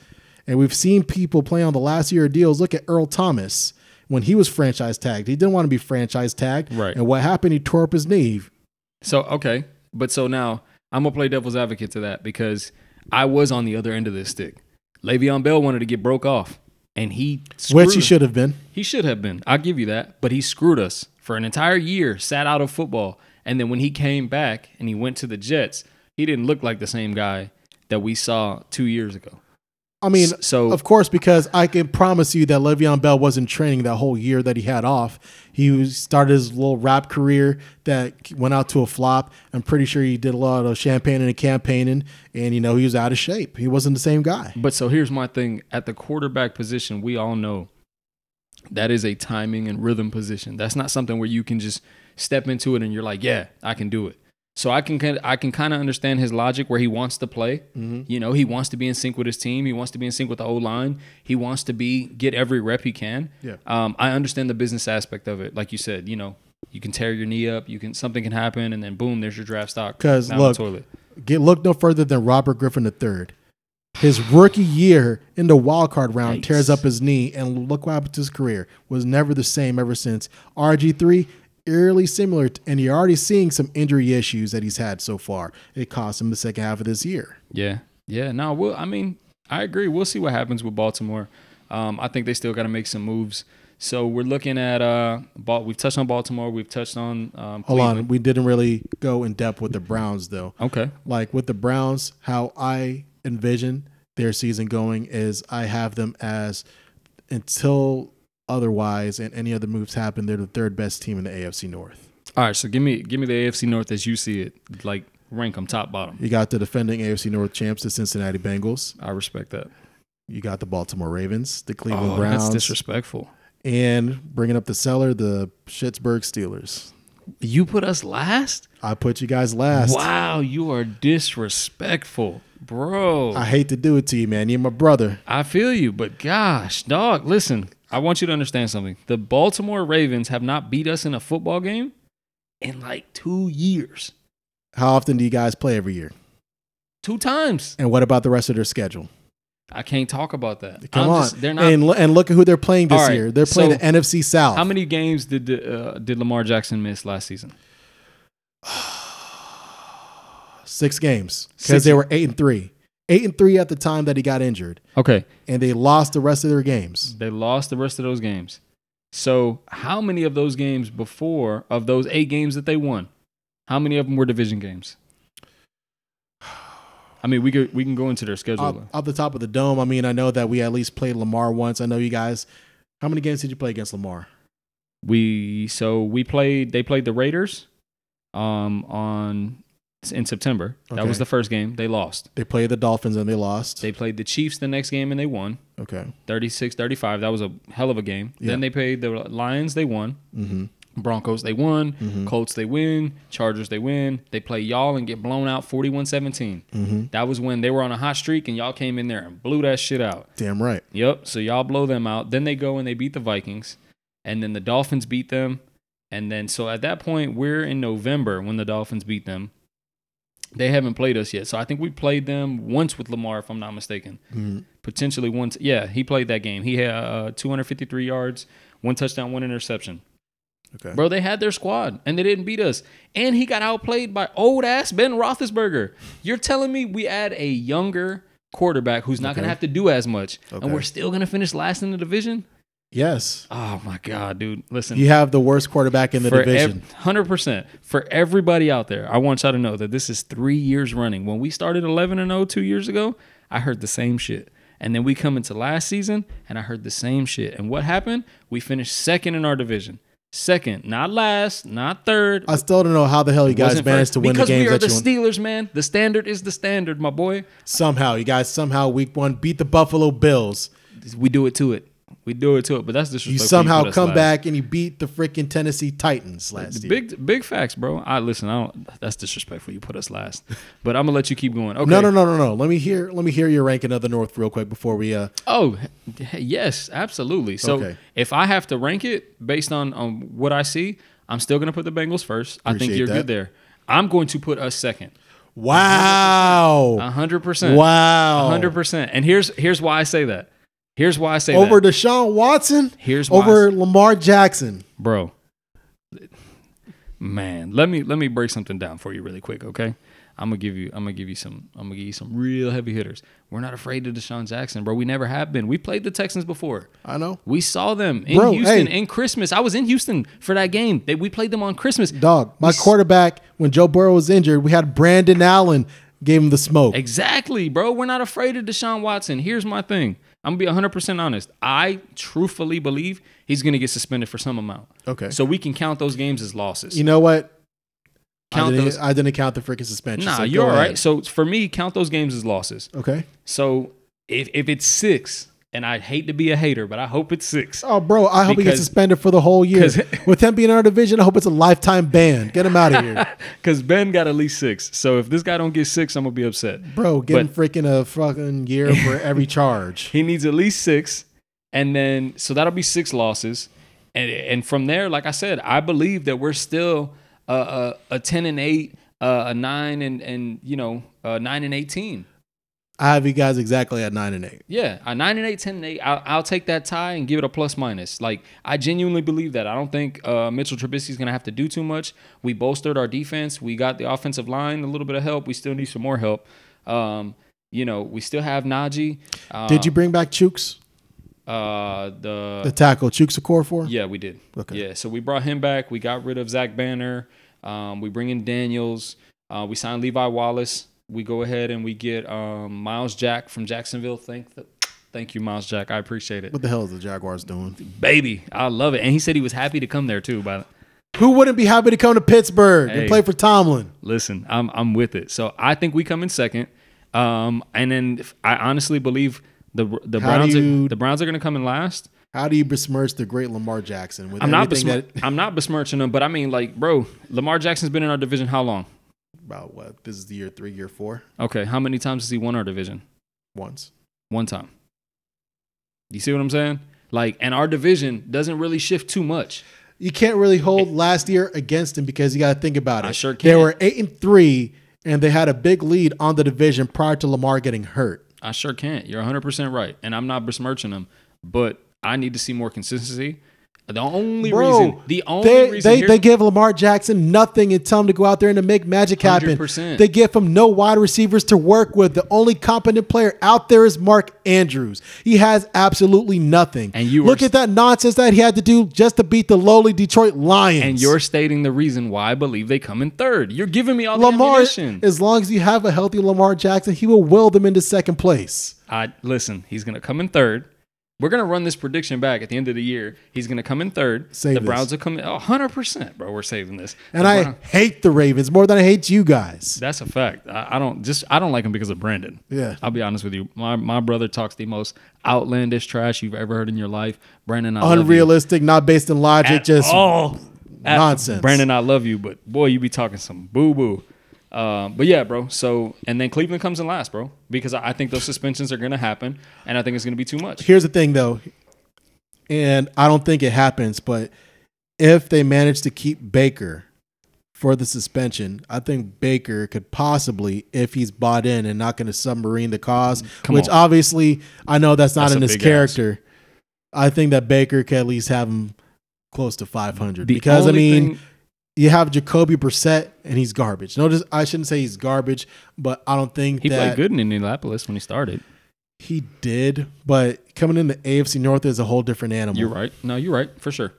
and we've seen people play on the last year of deals. Look at Earl Thomas when he was franchise tagged. He didn't want to be franchise tagged. Right. And what happened? He tore up his knee. So okay, but so now I'm gonna play devil's advocate to that because I was on the other end of this stick. Le'Veon Bell wanted to get broke off, and he screwed Which he should have been. He should have been. I'll give you that. But he screwed us for an entire year, sat out of football. And then when he came back and he went to the Jets, he didn't look like the same guy that we saw two years ago. I mean, so of course, because I can promise you that Le'Veon Bell wasn't training that whole year that he had off. He was, started his little rap career that went out to a flop. I'm pretty sure he did a lot of champagning and campaigning, and you know he was out of shape. He wasn't the same guy. But so here's my thing at the quarterback position, we all know that is a timing and rhythm position. That's not something where you can just step into it and you're like, yeah, I can do it. So I can kind of, I can kind of understand his logic where he wants to play. You know, he wants to be in sync with his team. He wants to be in sync with the O line. He wants to be get every rep he can. Yeah. Um, I understand the business aspect of it. Like you said, you know, you can tear your knee up. You can something can happen, and then boom, there's your draft stock. 'Cause down the look, toilet. Get look no further than Robert Griffin III. His rookie year in the wild card round Yikes. tears up his knee, and look what happened to his career. Was never the same ever since. RG three eerily similar, t- and you're already seeing some injury issues that he's had so far. It cost him the second half of this year. Yeah, yeah. No, we'll, I mean, I agree. We'll see what happens with Baltimore. Um, I think they still got to make some moves. So we're looking at uh, we've touched on Baltimore. We've touched on um, Hold on, we didn't really go in depth with the Browns though. Okay. Like with the Browns, how I envision their season going is I have them as until otherwise and any other moves happen, they're the third best team in the AFC North. All right. So give me give me the AFC North as you see it. Like rank them top bottom. You got the defending AFC North champs, the Cincinnati Bengals. I respect that. You got the Baltimore Ravens, the Cleveland Oh, Browns, that's disrespectful. and bringing up the cellar, the Pittsburgh Steelers. You put us last. I put you guys last. Wow, you are disrespectful, bro. I hate to do it to you, man. You're my brother. I feel you, but gosh, dog, listen. I want you to understand something. The Baltimore Ravens have not beat us in a football game in like two years. How often do you guys play every year? Two times. And what about the rest of their schedule? I can't talk about that. Come I'm on. just- they're not. and, and look at who they're playing this right, year. They're playing so the NFC South. how many games did uh, did Lamar Jackson miss last season? Six games because they were eight and three. Eight and three at the time that he got injured, Okay, and they lost the rest of their games. they lost the rest of those games. So, how many of those games before of those eight games that they won? How many of them were division games? I mean, we could we can go into their schedule. Off, off the top of the dome, I mean, I know that we at least played Lamar once. I know you guys. How many games did you play against Lamar? We so we played. They played the Raiders, um, on in September. That was the first game. They lost. They played the Dolphins and they lost. They played the Chiefs the next game and they won okay. 36-35. That was a hell of a game. Yeah. Then they played the Lions. They won. Mm-hmm. Broncos. They won. Mhm. Colts. They win. Chargers. They win. They play y'all and get blown out 41-17. Mm-hmm. That was when they were on a hot streak and y'all came in there and blew that shit out. Damn right. Yep. So y'all blow them out. Then they go and they beat the Vikings. And then the Dolphins beat them. And then so at that point, we're in November when the Dolphins beat them. They haven't played us yet. So I think we played them once with Lamar, if I'm not mistaken. Mhm. Potentially once. Yeah, he played that game. He had uh, 253 yards, one touchdown, one interception. Okay. Bro, they had their squad and they didn't beat us. And he got outplayed by old ass Ben Roethlisberger. You're telling me we add a younger quarterback who's not going to have to do as much, Okay. and we're still going to finish last in the division? Yes. Oh my god, dude! Listen, You have the worst quarterback in the division. hundred percent for everybody out there. I want y'all to know that this is three years running. When we started eleven and 0 two years ago, I heard the same shit, and then we come into last season and I heard the same shit. And what happened? We finished second in our division, second, not last, not third. I still don't know how the hell you guys managed to win the because games we are the won. Steelers, man. The standard is the standard, my boy. Somehow, you guys somehow week one beat the Buffalo Bills. We do it to it. We do it to it. But that's disrespectful. You somehow come last. back and you beat the freaking Tennessee Titans last year. Big big facts, bro. I listen. I don't. That's disrespectful. You put us last, but I'm gonna let you keep going. Okay. No, no, no, no, no. Let me hear. Let me hear your ranking of the North real quick before we. uh Oh, yes, absolutely. So Okay. if I have to rank it based on on what I see, I'm still gonna put the Bengals first. I think you're that. good there. I'm going to put us second. Wow. hundred percent. Wow. hundred percent. And here's here's why I say that. Here's why I say Over that, Deshaun Watson. Here's over Lamar Jackson. bro. Man, let me let me break something down for you really quick, okay? I'm gonna give you I'm gonna give you some I'm gonna give you some real heavy hitters. We're not afraid of Deshaun Jackson, bro. We never have been. We played the Texans before. I know. We saw them in Bro, Houston hey. in Christmas. I was in Houston for that game. They, we played them on Christmas. Dog, my We quarterback when Joe Burrow was injured, we had Brandon Allen gave him the smoke. Exactly, bro. We're not afraid of Deshaun Watson. Here's my thing. I'm gonna be 100% honest. I truthfully believe he's gonna get suspended for some amount. Okay. So we can count those games as losses. You know what? I count didn't, those. I didn't count the freaking suspension. Nah, so you're all right. So for me, count those games as losses. Okay. So if if it's six, and I hate to be a hater, but I hope it's six. Oh, bro, I hope he gets suspended for the whole year. With him being in our division, I hope it's a lifetime ban. Get him out of here. Because Ben got at least six. So if this guy don't get six, I'm gonna be upset. Bro, get him freaking a fucking year for every charge. He needs at least six, and then so that'll be six losses, and and from there, like I said, I believe that we're still a a, a ten and eight, uh, a nine and and you know uh, nine and eighteen. I have you guys exactly at nine and eight. Yeah, a nine and eight, 10 and eight. I'll, I'll take that tie and give it a plus minus. Like I genuinely believe that. I don't think uh, Mitchell Trubisky's gonna have to do too much. We bolstered our defense. We got the offensive line a little bit of help. We still need some more help. Um, you know, we still have Najee. Uh, Did you bring back Chooks, Uh, the the tackle, Chuks Okorafor? yeah, we did. Okay. Yeah, so we brought him back. We got rid of Zach Banner. Um, we bring in Daniels. Uh, we signed Levi Wallace. We go ahead and we get um, Myles Jack from Jacksonville. Thank, th- thank you, Myles Jack. I appreciate it, What the hell is the Jaguars doing? baby. I love it. And he said he was happy to come there too. But Who wouldn't be happy to come to Pittsburgh Hey. and play for Tomlin? listen, I'm I'm with it. So I think we come in second. Um, and then I honestly believe the the How Browns you- are, the Browns are going to come in last. How do you besmirch the great Lamar Jackson? With I'm not besmir- I'm not besmirching him, but I mean like, bro, Lamar Jackson's been in our division how long? About what? This is the year three, year four, Okay, how many times has he won our division? once. One time. You see what I'm saying? Like, and our division doesn't really shift too much. You can't really hold eh. last year against him because you got to think about it. I sure They can't. were eight and three, and they had a big lead on the division prior to Lamar getting hurt. I sure can't. You're 100% right. And I'm not besmirching them, but I need to see more consistency. The only Bro, reason, the only they, reason they, here- they give Lamar Jackson nothing and tell him to go out there and to make magic happen. 100%. They give him no wide receivers to work with. The only competent player out there is Mark Andrews. He has absolutely nothing. And you look are- at that nonsense that he had to do just to beat the lowly Detroit Lions. and you're stating the reason why I believe they come in third. You're giving me all the Lamar. ammunition. As long as you have a healthy Lamar Jackson, he will will them into second place. I listen. He's gonna come in third. We're gonna run this prediction back at the end of the year. He's gonna come in third. Save the this. Browns will come in. Oh, 100 percent, bro. We're saving this. And The I Brown- hate the Ravens more than I hate you guys. That's a fact. I, I don't just I don't like him because of Brandon. Yeah. I'll be honest with you. My my brother talks the most outlandish trash you've ever heard in your life. Brandon, I love you. Unrealistic, not based in logic, At just all. Nonsense. Brandon, I love you, but boy, you be talking some boo boo. Um, but yeah, bro. So and then Cleveland comes in last, bro, because I I think those suspensions are gonna happen, and I think it's gonna be too much. here's the thing though, and I don't think it happens, but if they manage to keep Baker for the suspension, I think Baker could possibly, if he's bought in and not going to submarine the cause, Come which on. obviously I know that's not That's in his character. I think that Baker could at least have him close to 500 The because I mean, thing- you have Jacoby Brissett and he's garbage. No, just, I shouldn't say he's garbage, but I don't think he that played good in Indianapolis when he started. he did. But coming in the AFC North is a whole different animal. You're right. No, you're right for sure.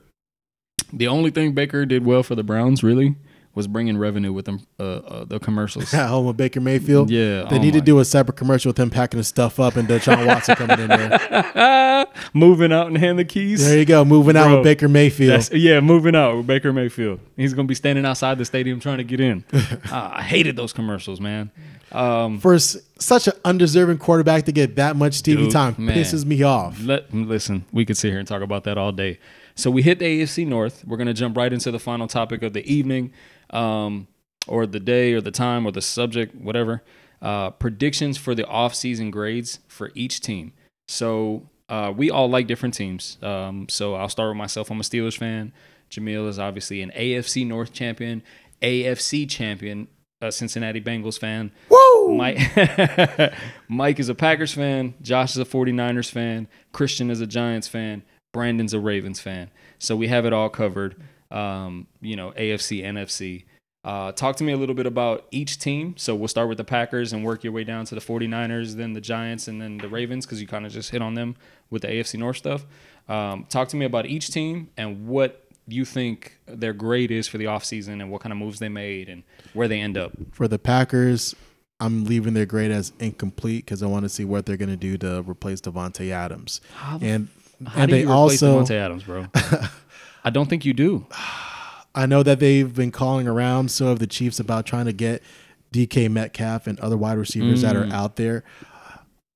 The only thing Baker did well for the Browns really was bringing revenue with them, uh, uh, the commercials. At home with Baker Mayfield. Yeah, They oh need to do a separate commercial with him packing his stuff up and Deshaun Watson coming in there. moving out and hand the keys. There you go, moving out with Baker Mayfield. Yeah, moving out with Baker Mayfield. He's gonna be standing outside the stadium trying to get in. Ah, I hated those commercials, man. Um, For such an undeserving quarterback to get that much TV Dude, time man. pisses me off. let listen. We could sit here and talk about that all day. So we hit the AFC North. We're gonna jump right into the final topic of the evening, um, or the day, or the time, or the subject, whatever. Uh, predictions for the offseason grades for each team. So uh, we all like different teams. Um, so I'll start with myself. I'm a Steelers fan. Jamil is obviously an AFC North champion, AFC champion, a Cincinnati Bengals fan. Woo! Mike, Mike is a Packers fan. Josh is a 49ers fan. Christian is a Giants fan. Brandon's a Ravens fan. So we have it all covered. Um, you know, AFC, NFC. Uh, talk to me a little bit about each team. So we'll start with the Packers and work your way down to the 49ers, then the Giants, and then the Ravens, because you kind of just hit on them with the AFC North stuff. Um, talk to me about each team and what you think their grade is for the offseason and what kind of moves they made and where they end up. For the Packers, I'm leaving their grade as incomplete because I want to see what they're going to do to replace Davante Adams. How And How and do they you replace also, Davante Adams, bro? I don't think you do. I know that they've been calling around, some of the Chiefs, about trying to get DK Metcalf and other wide receivers that are Mm. out there.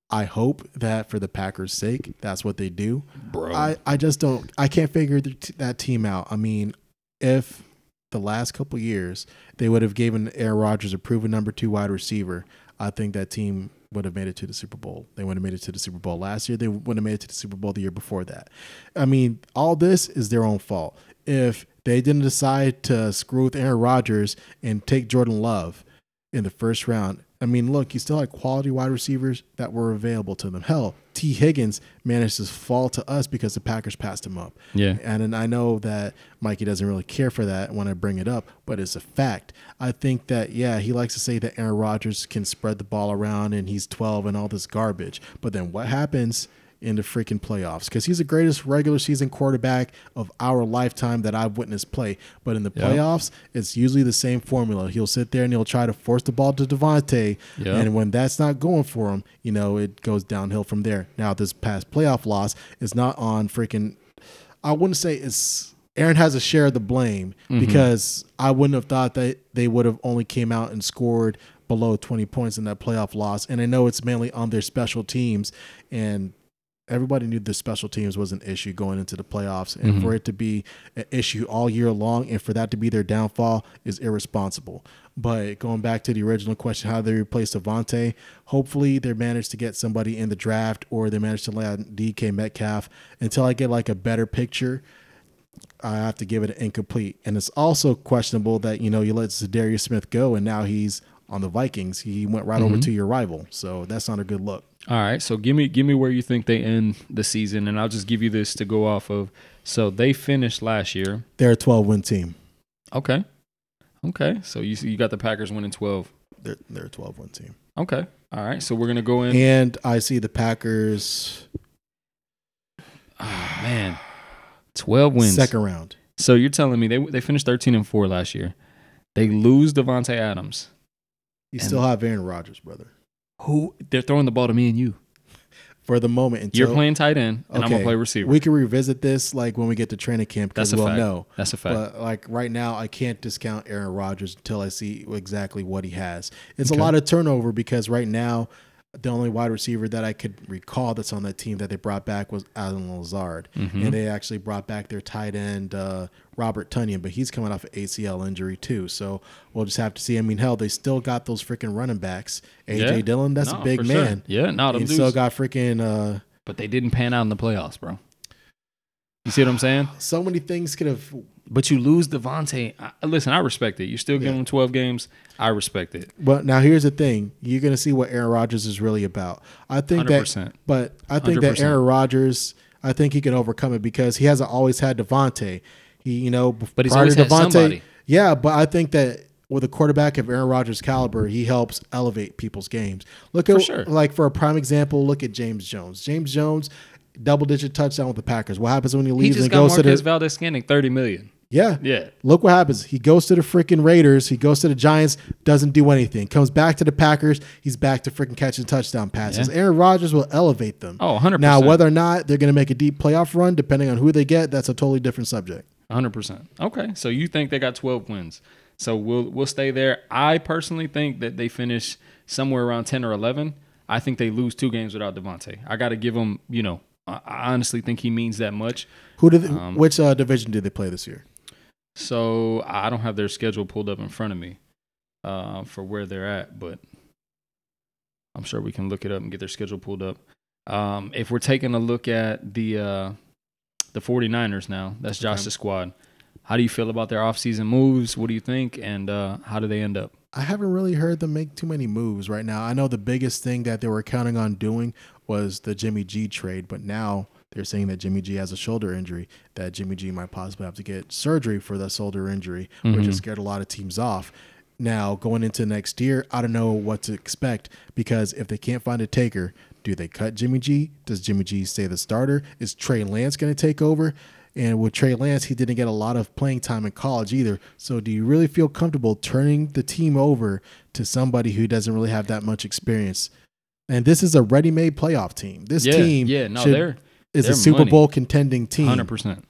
I hope that for the Packers' sake, that's what they do. Bro. I, I just don't. I can't figure the t- that team out. I mean, if the last couple years they would have given Aaron Rodgers a proven number two wide receiver, I think that team would have made it to the Super Bowl. They would have made it to the Super Bowl last year. They would have made it to the Super Bowl the year before that. I mean, all this is their own fault. If they didn't decide to screw with Aaron Rodgers and take Jordan Love in the first round. I mean, look, you still had quality wide receivers that were available to them. Hell, T. Higgins managed to fall to us because the Packers passed him up. Yeah. And, and I know that Mikey doesn't really care for that when I bring it up, but it's a fact. I think that, yeah, he likes to say that Aaron Rodgers can spread the ball around and he's 12 and all this garbage. But then what happens in the freaking playoffs? Because he's the greatest regular season quarterback of our lifetime that I've witnessed play. But in the Yeah. playoffs, it's usually the same formula. He'll sit there and he'll try to force the ball to Davante. Yeah. And when that's not going for him, you know, it goes downhill from there. Now, this past playoff loss is not on freaking, I wouldn't say it's, Aaron has a share of the blame mm-hmm. because I wouldn't have thought that they would have only came out and scored below 20 points in that playoff loss. And I know it's mainly on their special teams and everybody knew the special teams was an issue going into the playoffs and mm-hmm. for it to be an issue all year long and for that to be their downfall is irresponsible. But going back to the original question how they replace Davante hopefully they managed to get somebody in the draft or they managed to land DK Metcalf. Until I get like a better picture I have to give it an incomplete. And it's also questionable that you know you let Za'Darius Smith go and now he's on the Vikings. He went right over mm-hmm. to your rival. So that's not a good look All right, so give me give me where you think they end the season, and I'll just give you this to go off of. So they finished last year. they're a 12 win team Okay, okay. So you you got the Packers winning twelve. they're, they're a 12 win team Okay, all right. So we're gonna go in. And I see the Packers Ah, man, twelve wins. second round. So you're telling me they they finished thirteen and four last year. They lose Davante Adams. You And- still have Aaron Rodgers, brother. Who they're throwing the ball to me and you. For the moment, until You're playing tight end, and I'm gonna Okay. play receiver. We can revisit this like when we get to training camp because we'll fact. know. That's a fact. But like right now, I can't discount Aaron Rodgers until I see exactly what he has. It's Okay. a lot of turnover because right now, the only wide receiver that I could recall that's on that team that they brought back was Allen Lazard, Mhm. and they actually brought back their tight end uh, Robert Tonyan, but he's coming off an ACL injury too. So we'll just have to see. I mean, hell, they still got those freaking running backs. AJ Yeah. Dillon, that's No, a big for sure. man. Yeah, not. And still got freaking. Uh, but they didn't pan out in the playoffs, bro. You see what I'm saying? so many things could have. But you lose Davante. I, listen, I respect it. You're still giving Yeah. him 12 games. I respect it. But now here's the thing: you're going to see what Aaron Rodgers is really about. I think that, 100%. but I think that 100%. Aaron Rodgers, I think he can overcome it because he hasn't always had Davante. He, you know, But he's always to had somebody. Yeah, but I think that with a quarterback of Aaron Rodgers' caliber, he helps elevate people's games. Look at sure. like for a prime example, look at James Jones. James Jones, double digit touchdown with the Packers. What happens when he He leaves just and goes to the Valdes-Scantling thirty million. yeah Yeah, Look what happens. He goes to the freaking Raiders. He goes to the Giants. Doesn't do anything. Comes back to the Packers. He's back to freaking catching touchdown passes. Yeah. Aaron Rodgers will elevate them. Oh, 100%. Now, whether or not they're going to make a deep playoff run, depending on who they get, that's a totally different subject. hundred percent. Okay, so you think they got twelve wins? So we'll we'll stay there. I personally think that they finish somewhere around ten or eleven. I think they lose two games without Davante. I got to give them. You know, I honestly think he means that much. Who did? Um, which uh, division did they play this year? So I don't have their schedule pulled up in front of me uh, for where they're at, but I'm sure we can look it up and get their schedule pulled up. Um, if we're taking a look at the uh, the 49ers now, that's Josh's squad. How do you feel about their offseason moves? What do you think? And uh, how do they end up? I haven't really heard them make too many moves right now. I know the biggest thing that they were counting on doing was the Jimmy G trade, but now they're saying that Jimmy G has a shoulder injury, that Jimmy G might possibly have to get surgery for that shoulder injury, which has mm-hmm. scared a lot of teams off. Now, going into next year, I don't know what to expect because if they can't find a taker, do they cut Jimmy G? Does Jimmy G stay the starter? Is Trey Lance going to take over? And with Trey Lance, he didn't get a lot of playing time in college either. So, do you really feel comfortable turning the team over to somebody who doesn't really have that much experience? And this is a ready-made playoff team. This Yeah, team, yeah, no, should- they're is they're a Super money. Bowl contending team. Hundred percent,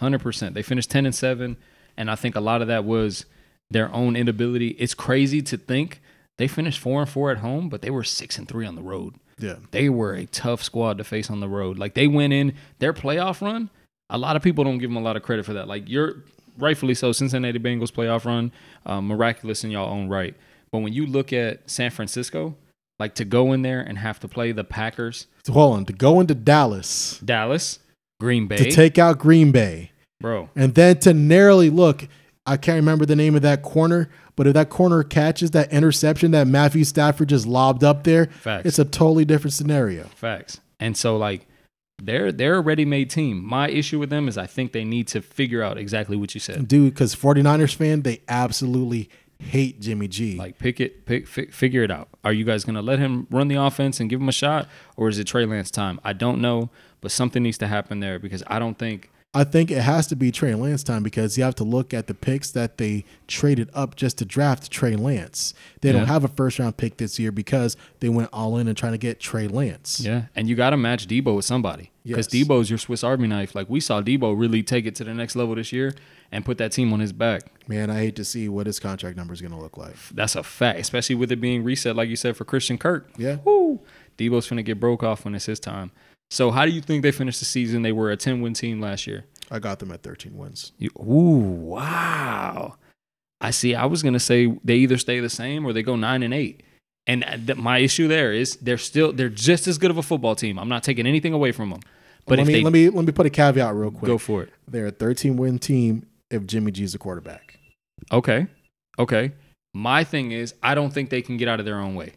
hundred percent. They finished ten and seven, and I think a lot of that was their own inability. It's crazy to think they finished four and four at home, but they were six and three on the road. Yeah, They were a tough squad to face on the road. Like they went in their playoff run. A lot of people don't give them a lot of credit for that. Like you're rightfully so. Cincinnati Bengals playoff run, um, miraculous in y'all own right. But when you look at San Francisco, like to go in there and have to play the Packers, hold on to go into Dallas Dallas, Green Bay, to take out Green Bay. bro. And then to narrowly look, I can't remember the name of that corner, but if that corner catches that interception that Matthew Stafford just lobbed up there, Facts. it's a totally different scenario. Facts. And so like they're they're a ready-made team. My issue with them is I think they need to figure out exactly what you said. Dude, because 49ers fan, they absolutely hate Jimmy G. Like pick it, pick, fi- figure it out. Are you guys gonna let him run the offense and give him a shot, or is it Trey Lance time? I don't know, but something needs to happen there because I don't think I think it has to be Trey Lance time because you have to look at the picks that they traded up just to draft Trey Lance. They Yeah. don't have a first round pick this year because they went all in and trying to get Trey Lance. yeah, and you got to match Deebo with somebody because Yes. Deebo's your Swiss Army knife. Like we saw Deebo really take it to the next level this year and put that team on his back. Man, I hate to see what his contract number is going to look like. That's a fact, especially with it being reset, like you said, for Christian Kirk. Yeah. Woo. Deebo's going to get broke off when it's his time. So how do you think they finished the season? They were a 10 win team last year. I got them at 13 wins. You, ooh, wow. I see. I was gonna say they either stay the same or they go nine and eight. And uh, th- my issue there is they're still they're just as good of a football team. I'm not taking anything away from them. But let if me they let me let me put a caveat real quick. go for it, They're a 13 win team if Jimmy G's the quarterback. okay, okay. My thing is I don't think they can get out of their own way.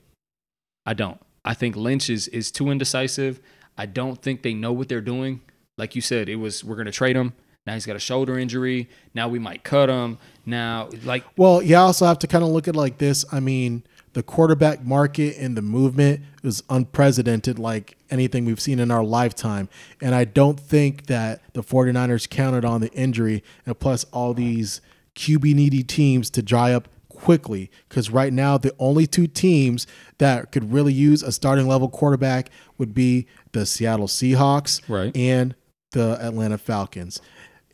I don't. I think Lynch is is too indecisive. I don't think they know what they're doing. Like you said, it was we're gonna trade him. Now he's got a shoulder injury. Now we might cut him. Now, like Well, you also have to kind of look at like this. I mean, the quarterback market and the movement is unprecedented like anything we've seen in our lifetime. And I don't think that the 49ers counted on the injury and plus all these QB needy teams to dry up quickly because right now the only two teams that could really use a starting level quarterback would be the Seattle Seahawks Right. and the Atlanta Falcons.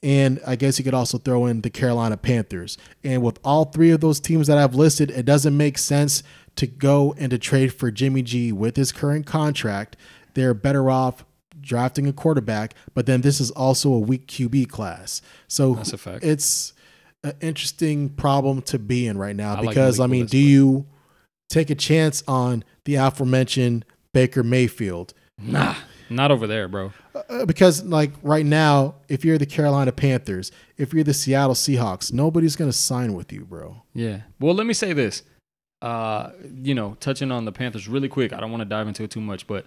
And I guess you could also throw in the Carolina Panthers. And with all three of those teams that I've listed, it doesn't make sense to go and to trade for Jimmy G with his current contract. They're better off drafting a quarterback, but then this is also a weak QB class. So That's a fact. it's an interesting problem to be in right now I like because I mean, do you take a chance on the aforementioned Baker Mayfield? Nah, not over there, bro. Uh, because like right now, if you're the Carolina Panthers, if you're the Seattle Seahawks, nobody's gonna sign with you, bro. Yeah. Well, let me say this. Uh, you know, touching on the Panthers really quick. I don't want to dive into it too much, but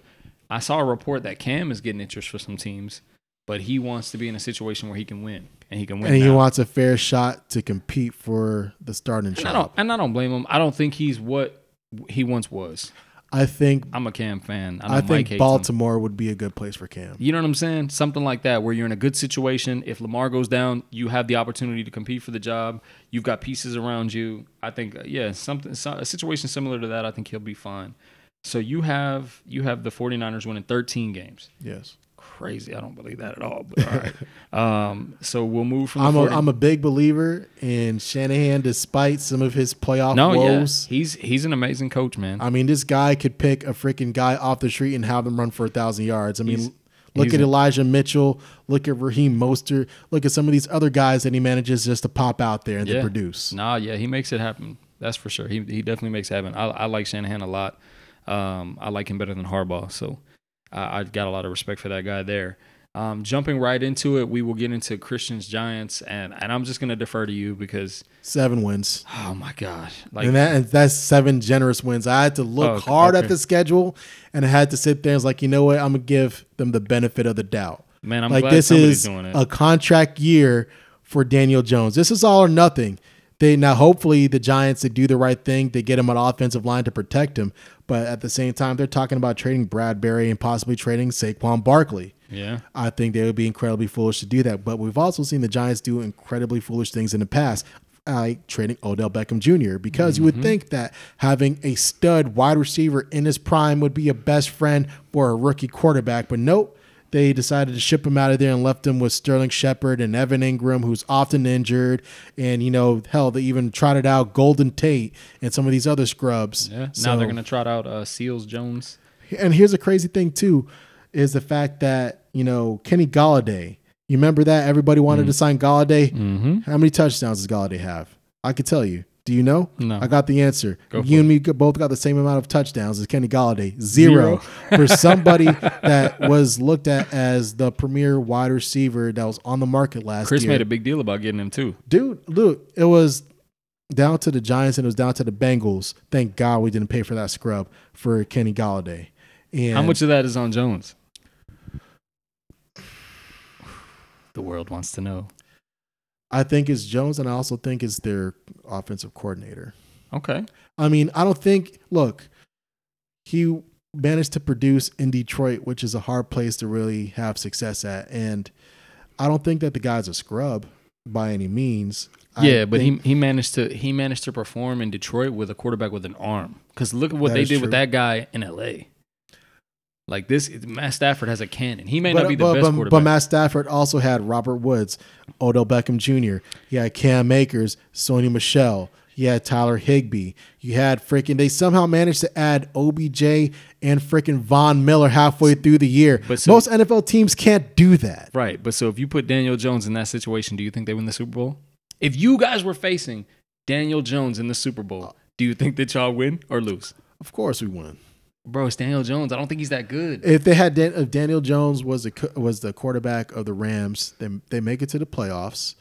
I saw a report that Cam is getting interest for some teams. But he wants to be in a situation where he can win and he can win. and he wants a fair shot to compete for the starting And I job. don't, and I don't blame him. I don't think he's what he once was. I think I'm a Cam fan. I, I think hates him. Baltimore would be a good place for Cam. You know what I'm saying? Something like that, where you're in a good situation. If Lamar goes down, you have the opportunity to compete for the job. You've got pieces around you. I think, uh, yeah, something, a situation similar to that. I think he'll be fine. So you have you have the 49ers winning 13 games. Yes. Crazy. I don't believe that at all. But all right. Um, so we'll move from. I'm a, 40 I'm a big believer in Shanahan despite some of his playoff no, yeah, woes. he's he's an amazing coach, man. I mean, this guy could pick a freaking guy off the street and have them run for a thousand yards. I mean, He's- look at Elijah Mitchell. Look at Raheem Mostert. Look at some of these other guys that he manages just to pop out there and Yeah. produce. Nah, yeah, he makes it happen. That's for sure. He he definitely makes it happen. I, I like Shanahan a lot. Um, I like him better than Harbaugh, so I, I got a lot of respect for that guy there. Um, jumping right into it, we will get into Christians Giants, and and I'm just gonna defer to you because Seven wins. oh my god, like and, that, and that's seven generous wins. I had to look Oh, hard okay. at the schedule and I had to sit there and was like, you know what? I'm going to give them the benefit of the doubt. man, I'm like this is doing it. a contract year for Daniel Jones. This is all or nothing. They now hopefully the Giants they do the right thing. They get him an offensive line to protect him, but at the same time they're talking about trading Bradberry and possibly trading Saquon Barkley. yeah, I think they would be incredibly foolish to do that. But we've also seen the Giants do incredibly foolish things in the past, like trading Odell Beckham Jr. Because you would mm-hmm. think that having a stud wide receiver in his prime would be a best friend for a rookie quarterback. But nope. They decided to ship him out of there and left him with Sterling Shepard and Evan Engram, who's often injured. And, you know, hell, they even trotted out Golden Tate and some of these other scrubs. yeah. Now So- they're gonna trot out uh, Seals Jones. and here's a crazy thing too, is the fact that you know Kenny Golladay. You remember that everybody wanted to sign Golladay. Mm-hmm. How many touchdowns does Golladay have? I could tell you. Do you know? No. I got the answer. Go you and me both got the same amount of touchdowns as Kenny Golladay. Zero. For somebody that was looked at as the premier wide receiver that was on the market last Chris year. Chris made a big deal about getting him too. Dude, look, it was down to the Giants and it was down to the Bengals. Thank God we didn't pay for that scrub for Kenny Golladay. And How much of that is on Jones? The world wants to know. I think it's Jones, and I also think it's their offensive coordinator. Okay. I mean, I don't think. Look, he managed to produce in Detroit, which is a hard place to really have success at, and I don't think that the guy's a scrub by any means. I Yeah, but think- he he managed to he managed to perform in Detroit with a quarterback with an arm. Because look at what they did true. with that guy in L.A. Like this, Matt Stafford has a cannon. He may but, not be the but, best but, quarterback. but Matt Stafford also had Robert Woods, Odell Beckham Jr. He had Cam Akers, Sony Michel. He had Tyler Higbee. You had freaking. They somehow managed to add OBJ and freaking Von Miller halfway through the year. But so- Most NFL teams can't do that. right. But so if you put Daniel Jones in that situation, do you think they win the Super Bowl? If you guys were facing Daniel Jones in the Super Bowl, uh, do you think that y'all win or lose? Of course, we won. Bro, it's Daniel Jones. I don't think he's that good. If they had Dan, if Daniel Jones was the was the quarterback of the Rams, then they make it to the playoffs.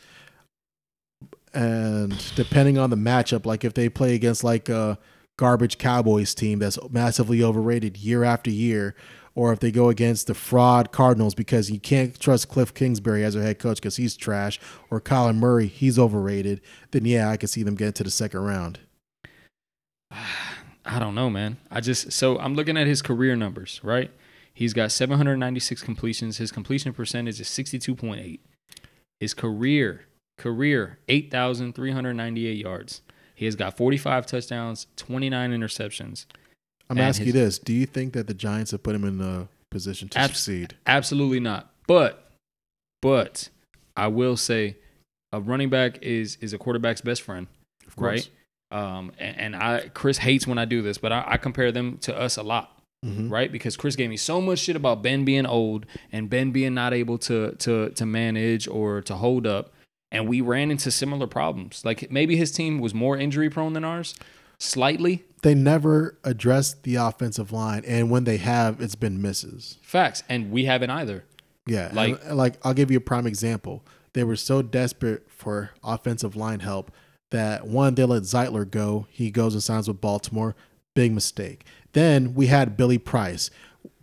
And depending on the matchup, like if they play against like a garbage Cowboys team that's massively overrated year after year, or if they go against the fraud Cardinals because you can't trust Cliff Kingsbury as their head coach because he's trash, or Colin Murray, he's overrated, then yeah, I could see them get to the second round. I don't know, man. I just so I'm looking at his career numbers, right? He's got 796 completions. His completion percentage is 62.8. His career career 8,398 yards. He has got 45 touchdowns, 29 interceptions. I'm asking his- you this: Do you think that the Giants have put him in a position to Abs- succeed? Absolutely not. But but I will say a running back is is a quarterback's best friend. Of course. right? Um, and, and I Chris hates when I do this, but I, I compare them to us a lot, Mhm. right? Because Chris gave me so much shit about Ben being old and Ben being not able to to to manage or to hold up, and we ran into similar problems. Like maybe his team was more injury prone than ours, slightly. they never addressed the offensive line, and when they have, it's been misses. Facts, and we haven't either. Yeah, like like I'll give you a prime example. They were so desperate for offensive line help that one they let Zeitler go. He goes and signs with Baltimore. Big mistake. Then we had Billy Price.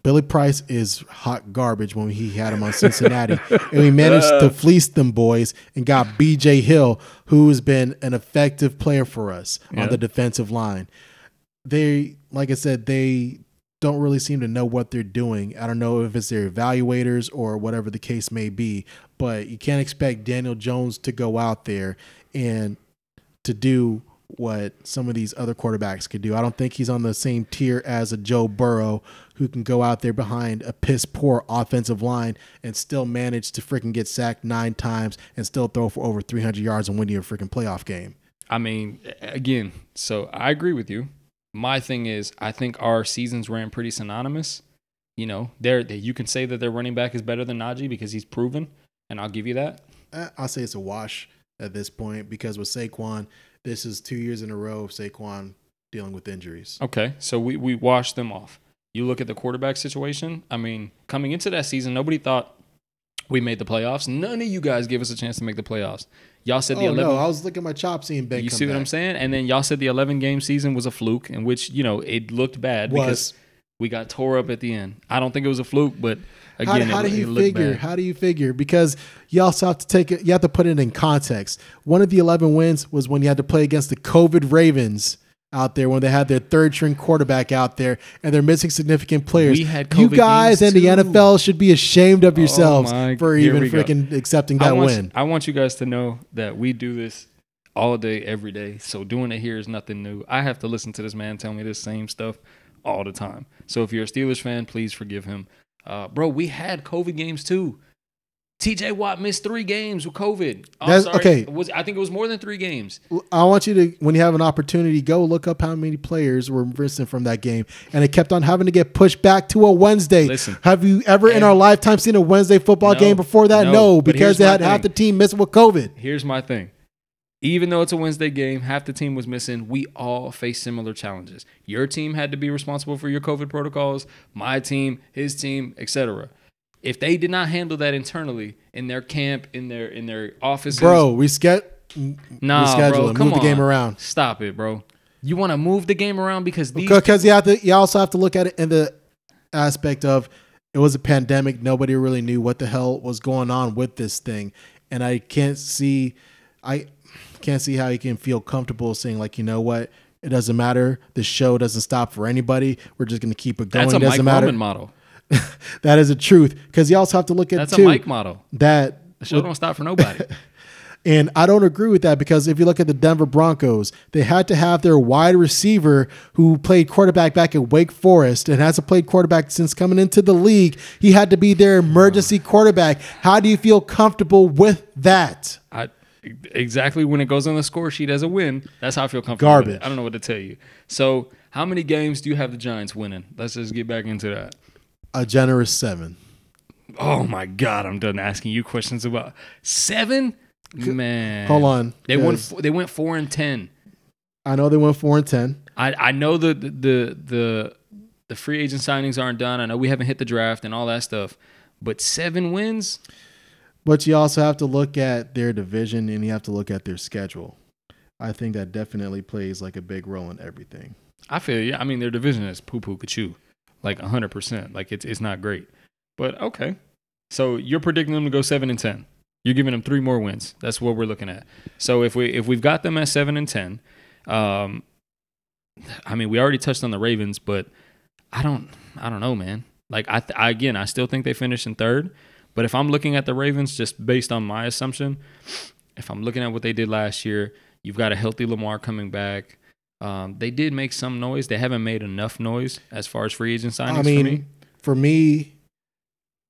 Billy Price is hot garbage when he had him on Cincinnati. and we managed to uh. fleece them boys and got BJ Hill, who has been an effective player for us Yeah. on the defensive line. They, like I said, they don't really seem to know what they're doing. I don't know if it's their evaluators or whatever the case may be, but you can't expect Daniel Jones to go out there and to do what some of these other quarterbacks could do. I don't think he's on the same tier as a Joe Burrow who can go out there behind a piss poor offensive line and still manage to freaking get sacked nine times and still throw for over 300 yards and win you a freaking playoff game. I mean, again, so I agree with you. My thing is, I think our seasons ran pretty synonymous. You know, there you can say that their running back is better than Najee because he's proven, and I'll give you that. Uh, I'll say it's a wash at this point because with Saquon, this is two years in a row of Saquon dealing with injuries. Okay, so we we washed them off. You look at the quarterback situation. I mean, coming into that season, nobody thought we made the playoffs. None of you guys gave us a chance to make the playoffs. Y'all said the Oh 11 no, I was looking at my chop seeing Ben You see what I'm saying? And then y'all said the 11 game season was a fluke, in which you know it looked bad because we got tore up at the end. I don't think it was a fluke, but again, how it, do you figure? bad. How do you figure? Because you also have to take it. You have to put it in context. One of the 11 wins was when you had to play against the COVID Ravens out there when they had their third string quarterback out there and they're missing significant players. We had you guys and the too. Oh NFL should be ashamed of oh yourselves my- for here even we go. freaking accepting that want, win. I want you guys to know that we do this all day, every day. So doing it here is nothing new. I have to listen to this man tell me this same stuff all the time. So if you're a Steelers fan, please forgive him. Uh, bro, we had COVID games too. TJ Watt missed three games with COVID. That's- sorry. okay. Was, I think it was more than three games. I want you to, when you have an opportunity, go look up how many players were missing from that game, and it kept on having to get pushed back to a Wednesday. Listen. have you ever in our lifetime seen a Wednesday football No, game before that? no, No, because they had half the team missing with COVID. Here's my thing. Even though it's a Wednesday game, half the team was missing. We all face similar challenges. Your team had to be responsible for your COVID protocols. My team, his team, etc. If they did not handle that internally in their camp, in their in their offices, Bro, we get nah, reschedule bro, it, come move the game on. around. Stop it, bro. You want to move the game around because these because you have to. You also have to look at it in the aspect of it was a pandemic. Nobody really knew what the hell was going on with this thing, and I can't see. I can't see how you can feel comfortable saying like, you know what, it doesn't matter. The show doesn't stop for anybody. We're just going to keep it going. that's a it doesn't Mike matter. Roman model. that is a truth because you also have to look at That's too a Mike model. that The show don't stop for nobody. and I don't agree with that because if you look at the Denver Broncos, they had to have their wide receiver who played quarterback back at Wake Forest and hasn't played quarterback since coming into the league. He had to be their emergency quarterback. How do you feel comfortable with that? I exactly when it goes on the score sheet as a win, that's how I feel comfortable. with it. Garbage. I don't know what to tell you. So, how many games do you have the Giants winning? Let's just get back into that. A generous seven. Oh my God, I'm done asking you questions about seven. Man, Hold on. They won. They went four and ten. I know they went four and ten. I I know the the the the, the free agent signings aren't done. I know we haven't hit the draft and all that stuff. But seven wins. But you also have to look at their division and you have to look at their schedule. I think that definitely plays like a big role in everything. I feel yeah. I mean, their division is poo poo kachoo, like hundred percent. Like it's it's not great, but okay. So you're predicting them to go seven and ten. You're giving them three more wins. That's what we're looking at. So if we if we've got them at seven and ten, um, I mean we already touched on the Ravens, but I don't I don't know, man. Like I, I again I still think they finish in third, but if I'm looking at the Ravens just based on my assumption, if I'm looking at what they did last year, you've got a healthy Lamar coming back. Um, they did make some noise. They haven't made enough noise as far as free agent signings I mean, for me. for me,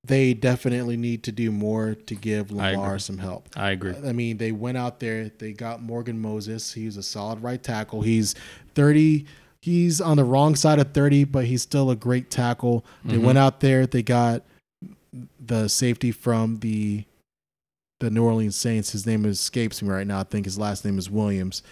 they definitely need to do more to give Lamar some help. I agree. I mean, they went out there, they got Morgan Moses. He's a solid right tackle. He's 30. He's on the wrong side of 30, but he's still a great tackle. They Mhm. went out there, they got the safety from the the New Orleans Saints. His name escapes me right now. I think his last name is Williams.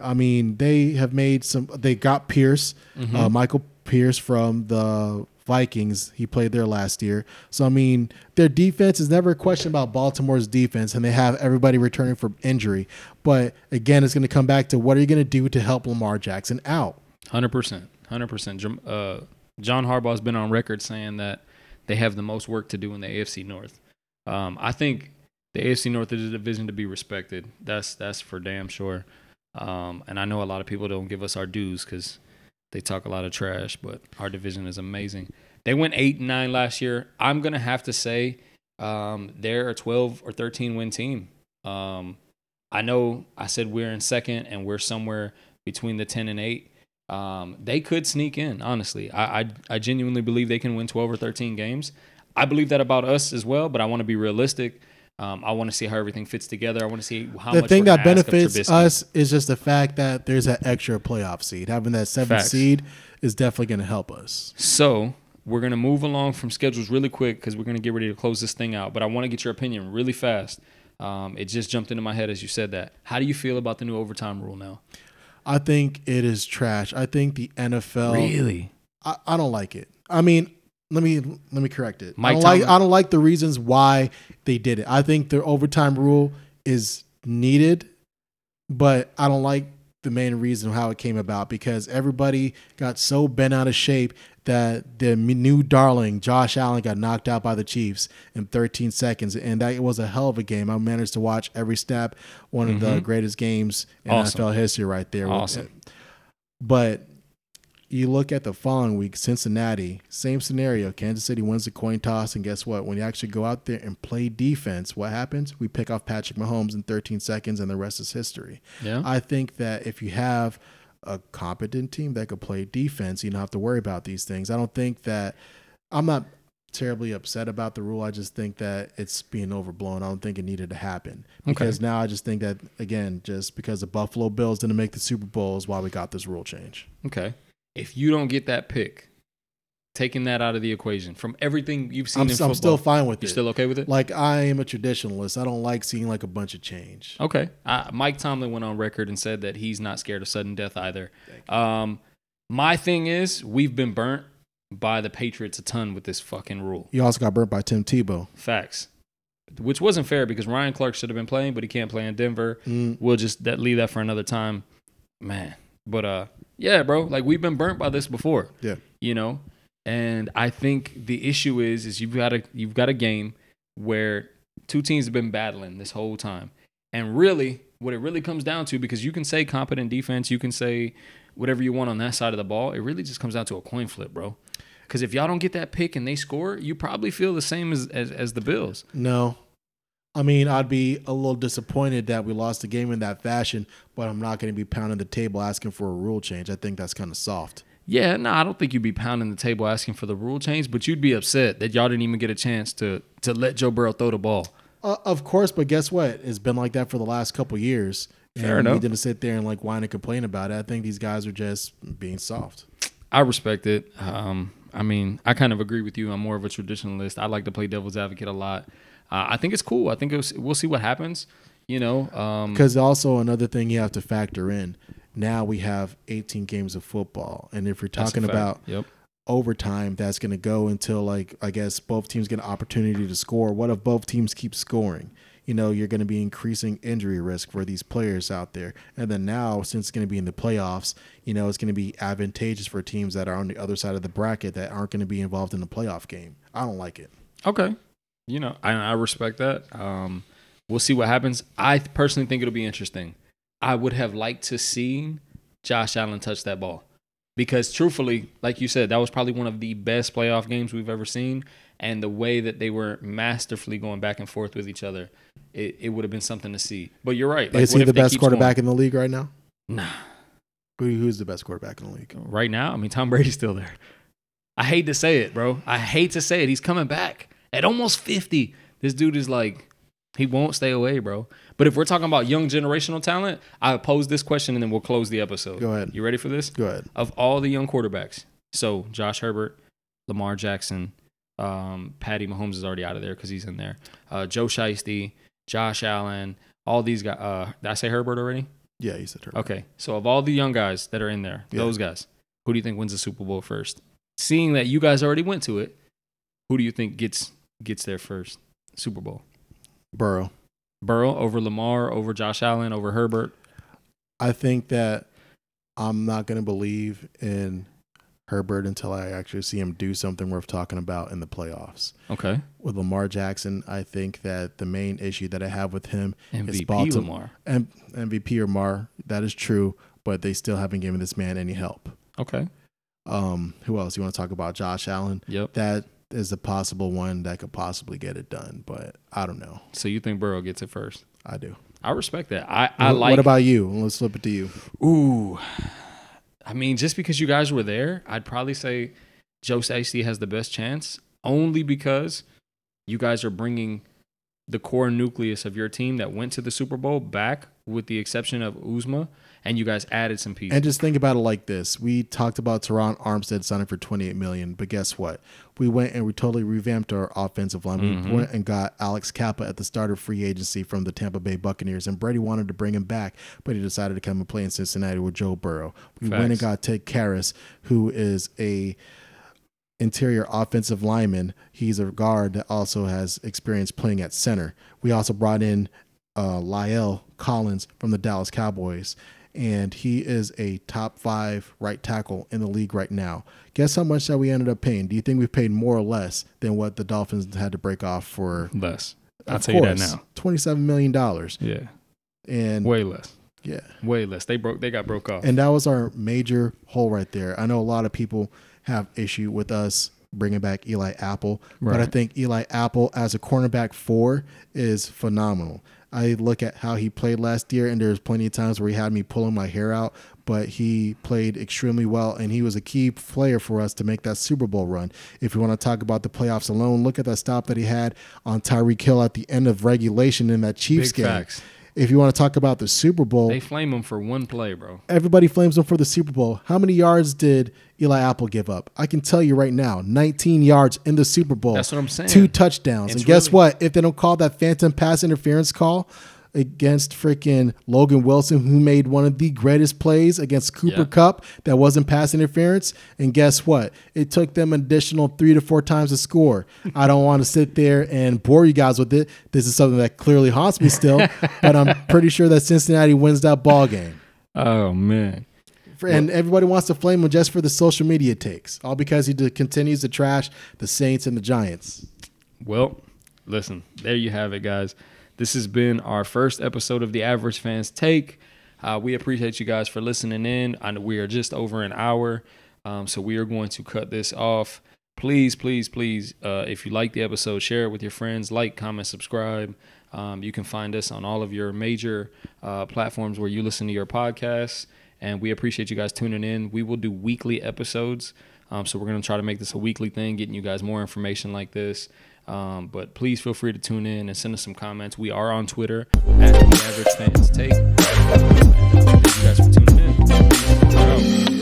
I mean, they have made some. They got Pierce, Mhm. uh, Michael Pierce from the Vikings. He played there last year. So I mean, their defense is never a question about Baltimore's defense, and they have everybody returning from injury. But again, it's going to come back to what are you going to do to help Lamar Jackson out? Hundred percent, hundred percent. Uh, John Harbaugh's been on record saying that they have the most work to do in the AFC North. Um, I think the AFC North is a division to be respected. That's that's for damn sure. Um, and I know a lot of people don't give us our dues because they talk a lot of trash, but our division is amazing. They went eight and nine last year. I'm gonna have to say um, they're a 12 or 13 win team. Um, I know I said we're in second and we're somewhere between the 10 and 8. Um, they could sneak in, honestly. I, I, I genuinely believe they can win 12 or 13 games. I believe that about us as well, but I want to be realistic. Um, I want to see how everything fits together. I want to see how the much thing that benefits us is just the fact that there's that extra playoff seed. Having that seventh Facts. seed is definitely going to help us. So we're gonna move along from schedules really quick because we're gonna get ready to close this thing out. But I want to get your opinion really fast. Um, it just jumped into my head as you said that. How do you feel about the new overtime rule now? I think it is trash. I think the NFL. Really? I, I don't like it. I mean, let me let me correct it. I Mike don't like I don't like the reasons why they did it. I think the overtime rule is needed, but I don't like the main reason how it came about because everybody got so bent out of shape that the new darling Josh Allen got knocked out by the Chiefs in 13 seconds, and that was a hell of a game. I managed to watch every step, One of the mm-hmm. greatest games in Awesome. NFL history, right there. Awesome. But you look at the following week, Cincinnati, same scenario. Kansas City wins the coin toss, and guess what? When you actually go out there and play defense, what happens? We pick off Patrick Mahomes in 13 seconds, and the rest is history. Yeah. I think that if you have a competent team that could play defense, you don't have to worry about these things. I don't think that I'm not terribly upset about the rule. I just think that it's being overblown. I don't think it needed to happen because now I just think that again, just because the Buffalo Bills didn't make the Super Bowl is why we got this rule change. Okay. If you don't get that pick, taking that out of the equation from everything you've seen I'm, in I'm still fine with you're it. still okay with it? like I am a traditionalist. I don't like seeing like a bunch of change. Okay. Uh, Mike Tomlin went on record and said that he's not scared of sudden death either. Um, my thing is, we've been burnt by the Patriots a ton with this fucking rule. You also got burnt by Tim Tebow. Facts. Which wasn't fair because Ryan Clark should have been playing, but he can't play in Denver. Mm. We'll just that leave that for another time. Man. But uh yeah, bro, like we've been burnt by this before. Yeah. You know? And I think the issue is is you've got a you've got a game where two teams have been battling this whole time. And really, what it really comes down to, because you can say competent defense, you can say whatever you want on that side of the ball, it really just comes down to a coin flip, bro. Because if y'all don't get that pick and they score, you probably feel the same as, as, as the Bills. No. I mean, I'd be a little disappointed that we lost the game in that fashion, but I'm not going to be pounding the table asking for a rule change. I think that's kind of soft. Yeah, no, I don't think you'd be pounding the table asking for the rule change, but you'd be upset that y'all didn't even get a chance to to let Joe Burrow throw the ball. Uh, of course, but guess what? It's been like that for the last couple years. Fair and we didn't sit there and like whine and complain about it. I think these guys are just being soft. I respect it. Um, I mean, I kind of agree with you. I'm more of a traditionalist. I like to play devil's advocate a lot. Uh, I think it's cool. I think was, we'll see what happens. You know, um, Because also another thing you have to factor in. Now we have 18 games of football, and if you're talking about yep, overtime, that's going to go until like I guess both teams get an opportunity to score. What if both teams keep scoring? You know, you're going to be increasing injury risk for these players out there. And then now, since it's going to be in the playoffs, you know, it's going to be advantageous for teams that are on the other side of the bracket that aren't going to be involved in the playoff game. I don't like it. okay. You know, I, I respect that. Um, we'll see what happens. I personally think it'll be interesting. I would have liked to see Josh Allen touch that ball. Because truthfully, like you said, that was probably one of the best playoff games we've ever seen. And the way that they were masterfully going back and forth with each other, it, it would have been something to see. But you're right. Like, Is he the best quarterback in the league right now? Nah. Who, who's the best quarterback in the league? Right now, I mean, Tom Brady's still there. I hate to say it, bro. I hate to say it. He's coming back at almost 50. This dude is like, he won't stay away, bro. But if we're talking about young generational talent, I pose this question and then we'll close the episode. Go ahead. You ready for this? Go ahead. Of all the young quarterbacks, so Josh Herbert, Lamar Jackson, um, Patty Mahomes is already out of there because he's in there. Uh, Joe Shiesty, Josh Allen, all these guys. Uh, did I say Herbert already? Yeah, he said Herbert. Okay, so of all the young guys that are in there, Yeah. those guys, who do you think wins the Super Bowl first? Seeing that you guys already went to it, who do you think gets gets there first? Super Bowl. Burrow. Burrow over Lamar, over Josh Allen, over Herbert. I think that I'm not going to believe in Herbert until I actually see him do something worth talking about in the playoffs. Okay. With Lamar Jackson, I think that the main issue that I have with him is Baltimore. Lamar. M- MVP Lamar, that is true, but they still haven't given this man any help. Okay. Um, who else? You want to talk about Josh Allen? Yep. That is a possible one that could possibly get it done, but I don't know. So you think Burrow gets it first? I do. I respect that. I, I What- like What about you? Let's flip it to you. Ooh. I mean, just because you guys were there, I'd probably say Joe Shiesty has the best chance only because you guys are bringing the core nucleus of your team that went to the Super Bowl back with the exception of Uzomah and you guys added some pieces. And just think about it like this: we talked about Terron Armstead signing for 28 million, but guess what? We went and we totally revamped our offensive line. Mm-hmm. We went and got Alex Cappa at the start of free agency from the Tampa Bay Buccaneers, and Brady wanted to bring him back, but he decided to come and play in Cincinnati with Joe Burrow. We went and got Ted Karras, who is a interior offensive lineman. He's a guard that also has experience playing at center. We also brought in uh, La'el Collins from the Dallas Cowboys, and he is a top five right tackle in the league right now. Guess how much that we ended up paying? Do you think we paid more or less than what the Dolphins had to break off for? less. I'll Of tell you that course, now. twenty-seven million dollars, Yeah. and Way less. yeah, Way less. They broke they got broke off. and that was our major hole right there. I know a lot of people have issue with us bringing back Eli Apple, but I think Eli Apple as a cornerback four is phenomenal. I look at how he played last year, and there's plenty of times where he had me pulling my hair out, but he played extremely well, and he was a key player for us to make that Super Bowl run. If you want to talk about the playoffs alone, look at that stop that he had on Tyreek Hill at the end of regulation in that Chiefs Big game. facts. If you want to talk about the Super Bowl, They flame him for one play, bro. everybody flames him for the Super Bowl. How many yards did Eli Apple give up? I can tell you right now, 19 yards in the Super Bowl. That's what I'm saying. Two touchdowns. It's and guess really- what? If they don't call that phantom pass interference call against freaking Logan Wilson, who made one of the greatest plays against Cooper Yeah. Kupp that wasn't pass interference, and guess what? It took them an additional three to four times to score. I don't want to sit there and bore you guys with it. This is something that clearly haunts me still, but I'm pretty sure that Cincinnati wins that ball game. Oh man. For- and everybody wants to flame him just for the social media takes, all because he d- continues to trash the Saints and the Giants. Well, listen, there you have it, guys. This has been our first episode of the Average Fans Take. Uh, we appreciate you guys for listening in. I know we are just over an hour, um, so we are going to cut this off. Please, please, please, uh, if you like the episode, share it with your friends. Like, comment, subscribe. Um, you can find us on all of your major uh, platforms where you listen to your podcasts. And we appreciate you guys tuning in. We will do weekly episodes. Um, so we're going to try to make this a weekly thing, getting you guys more information like this. Um, but please feel free to tune in and send us some comments. We are on Twitter at the average fans take. Thank you guys for tuning in.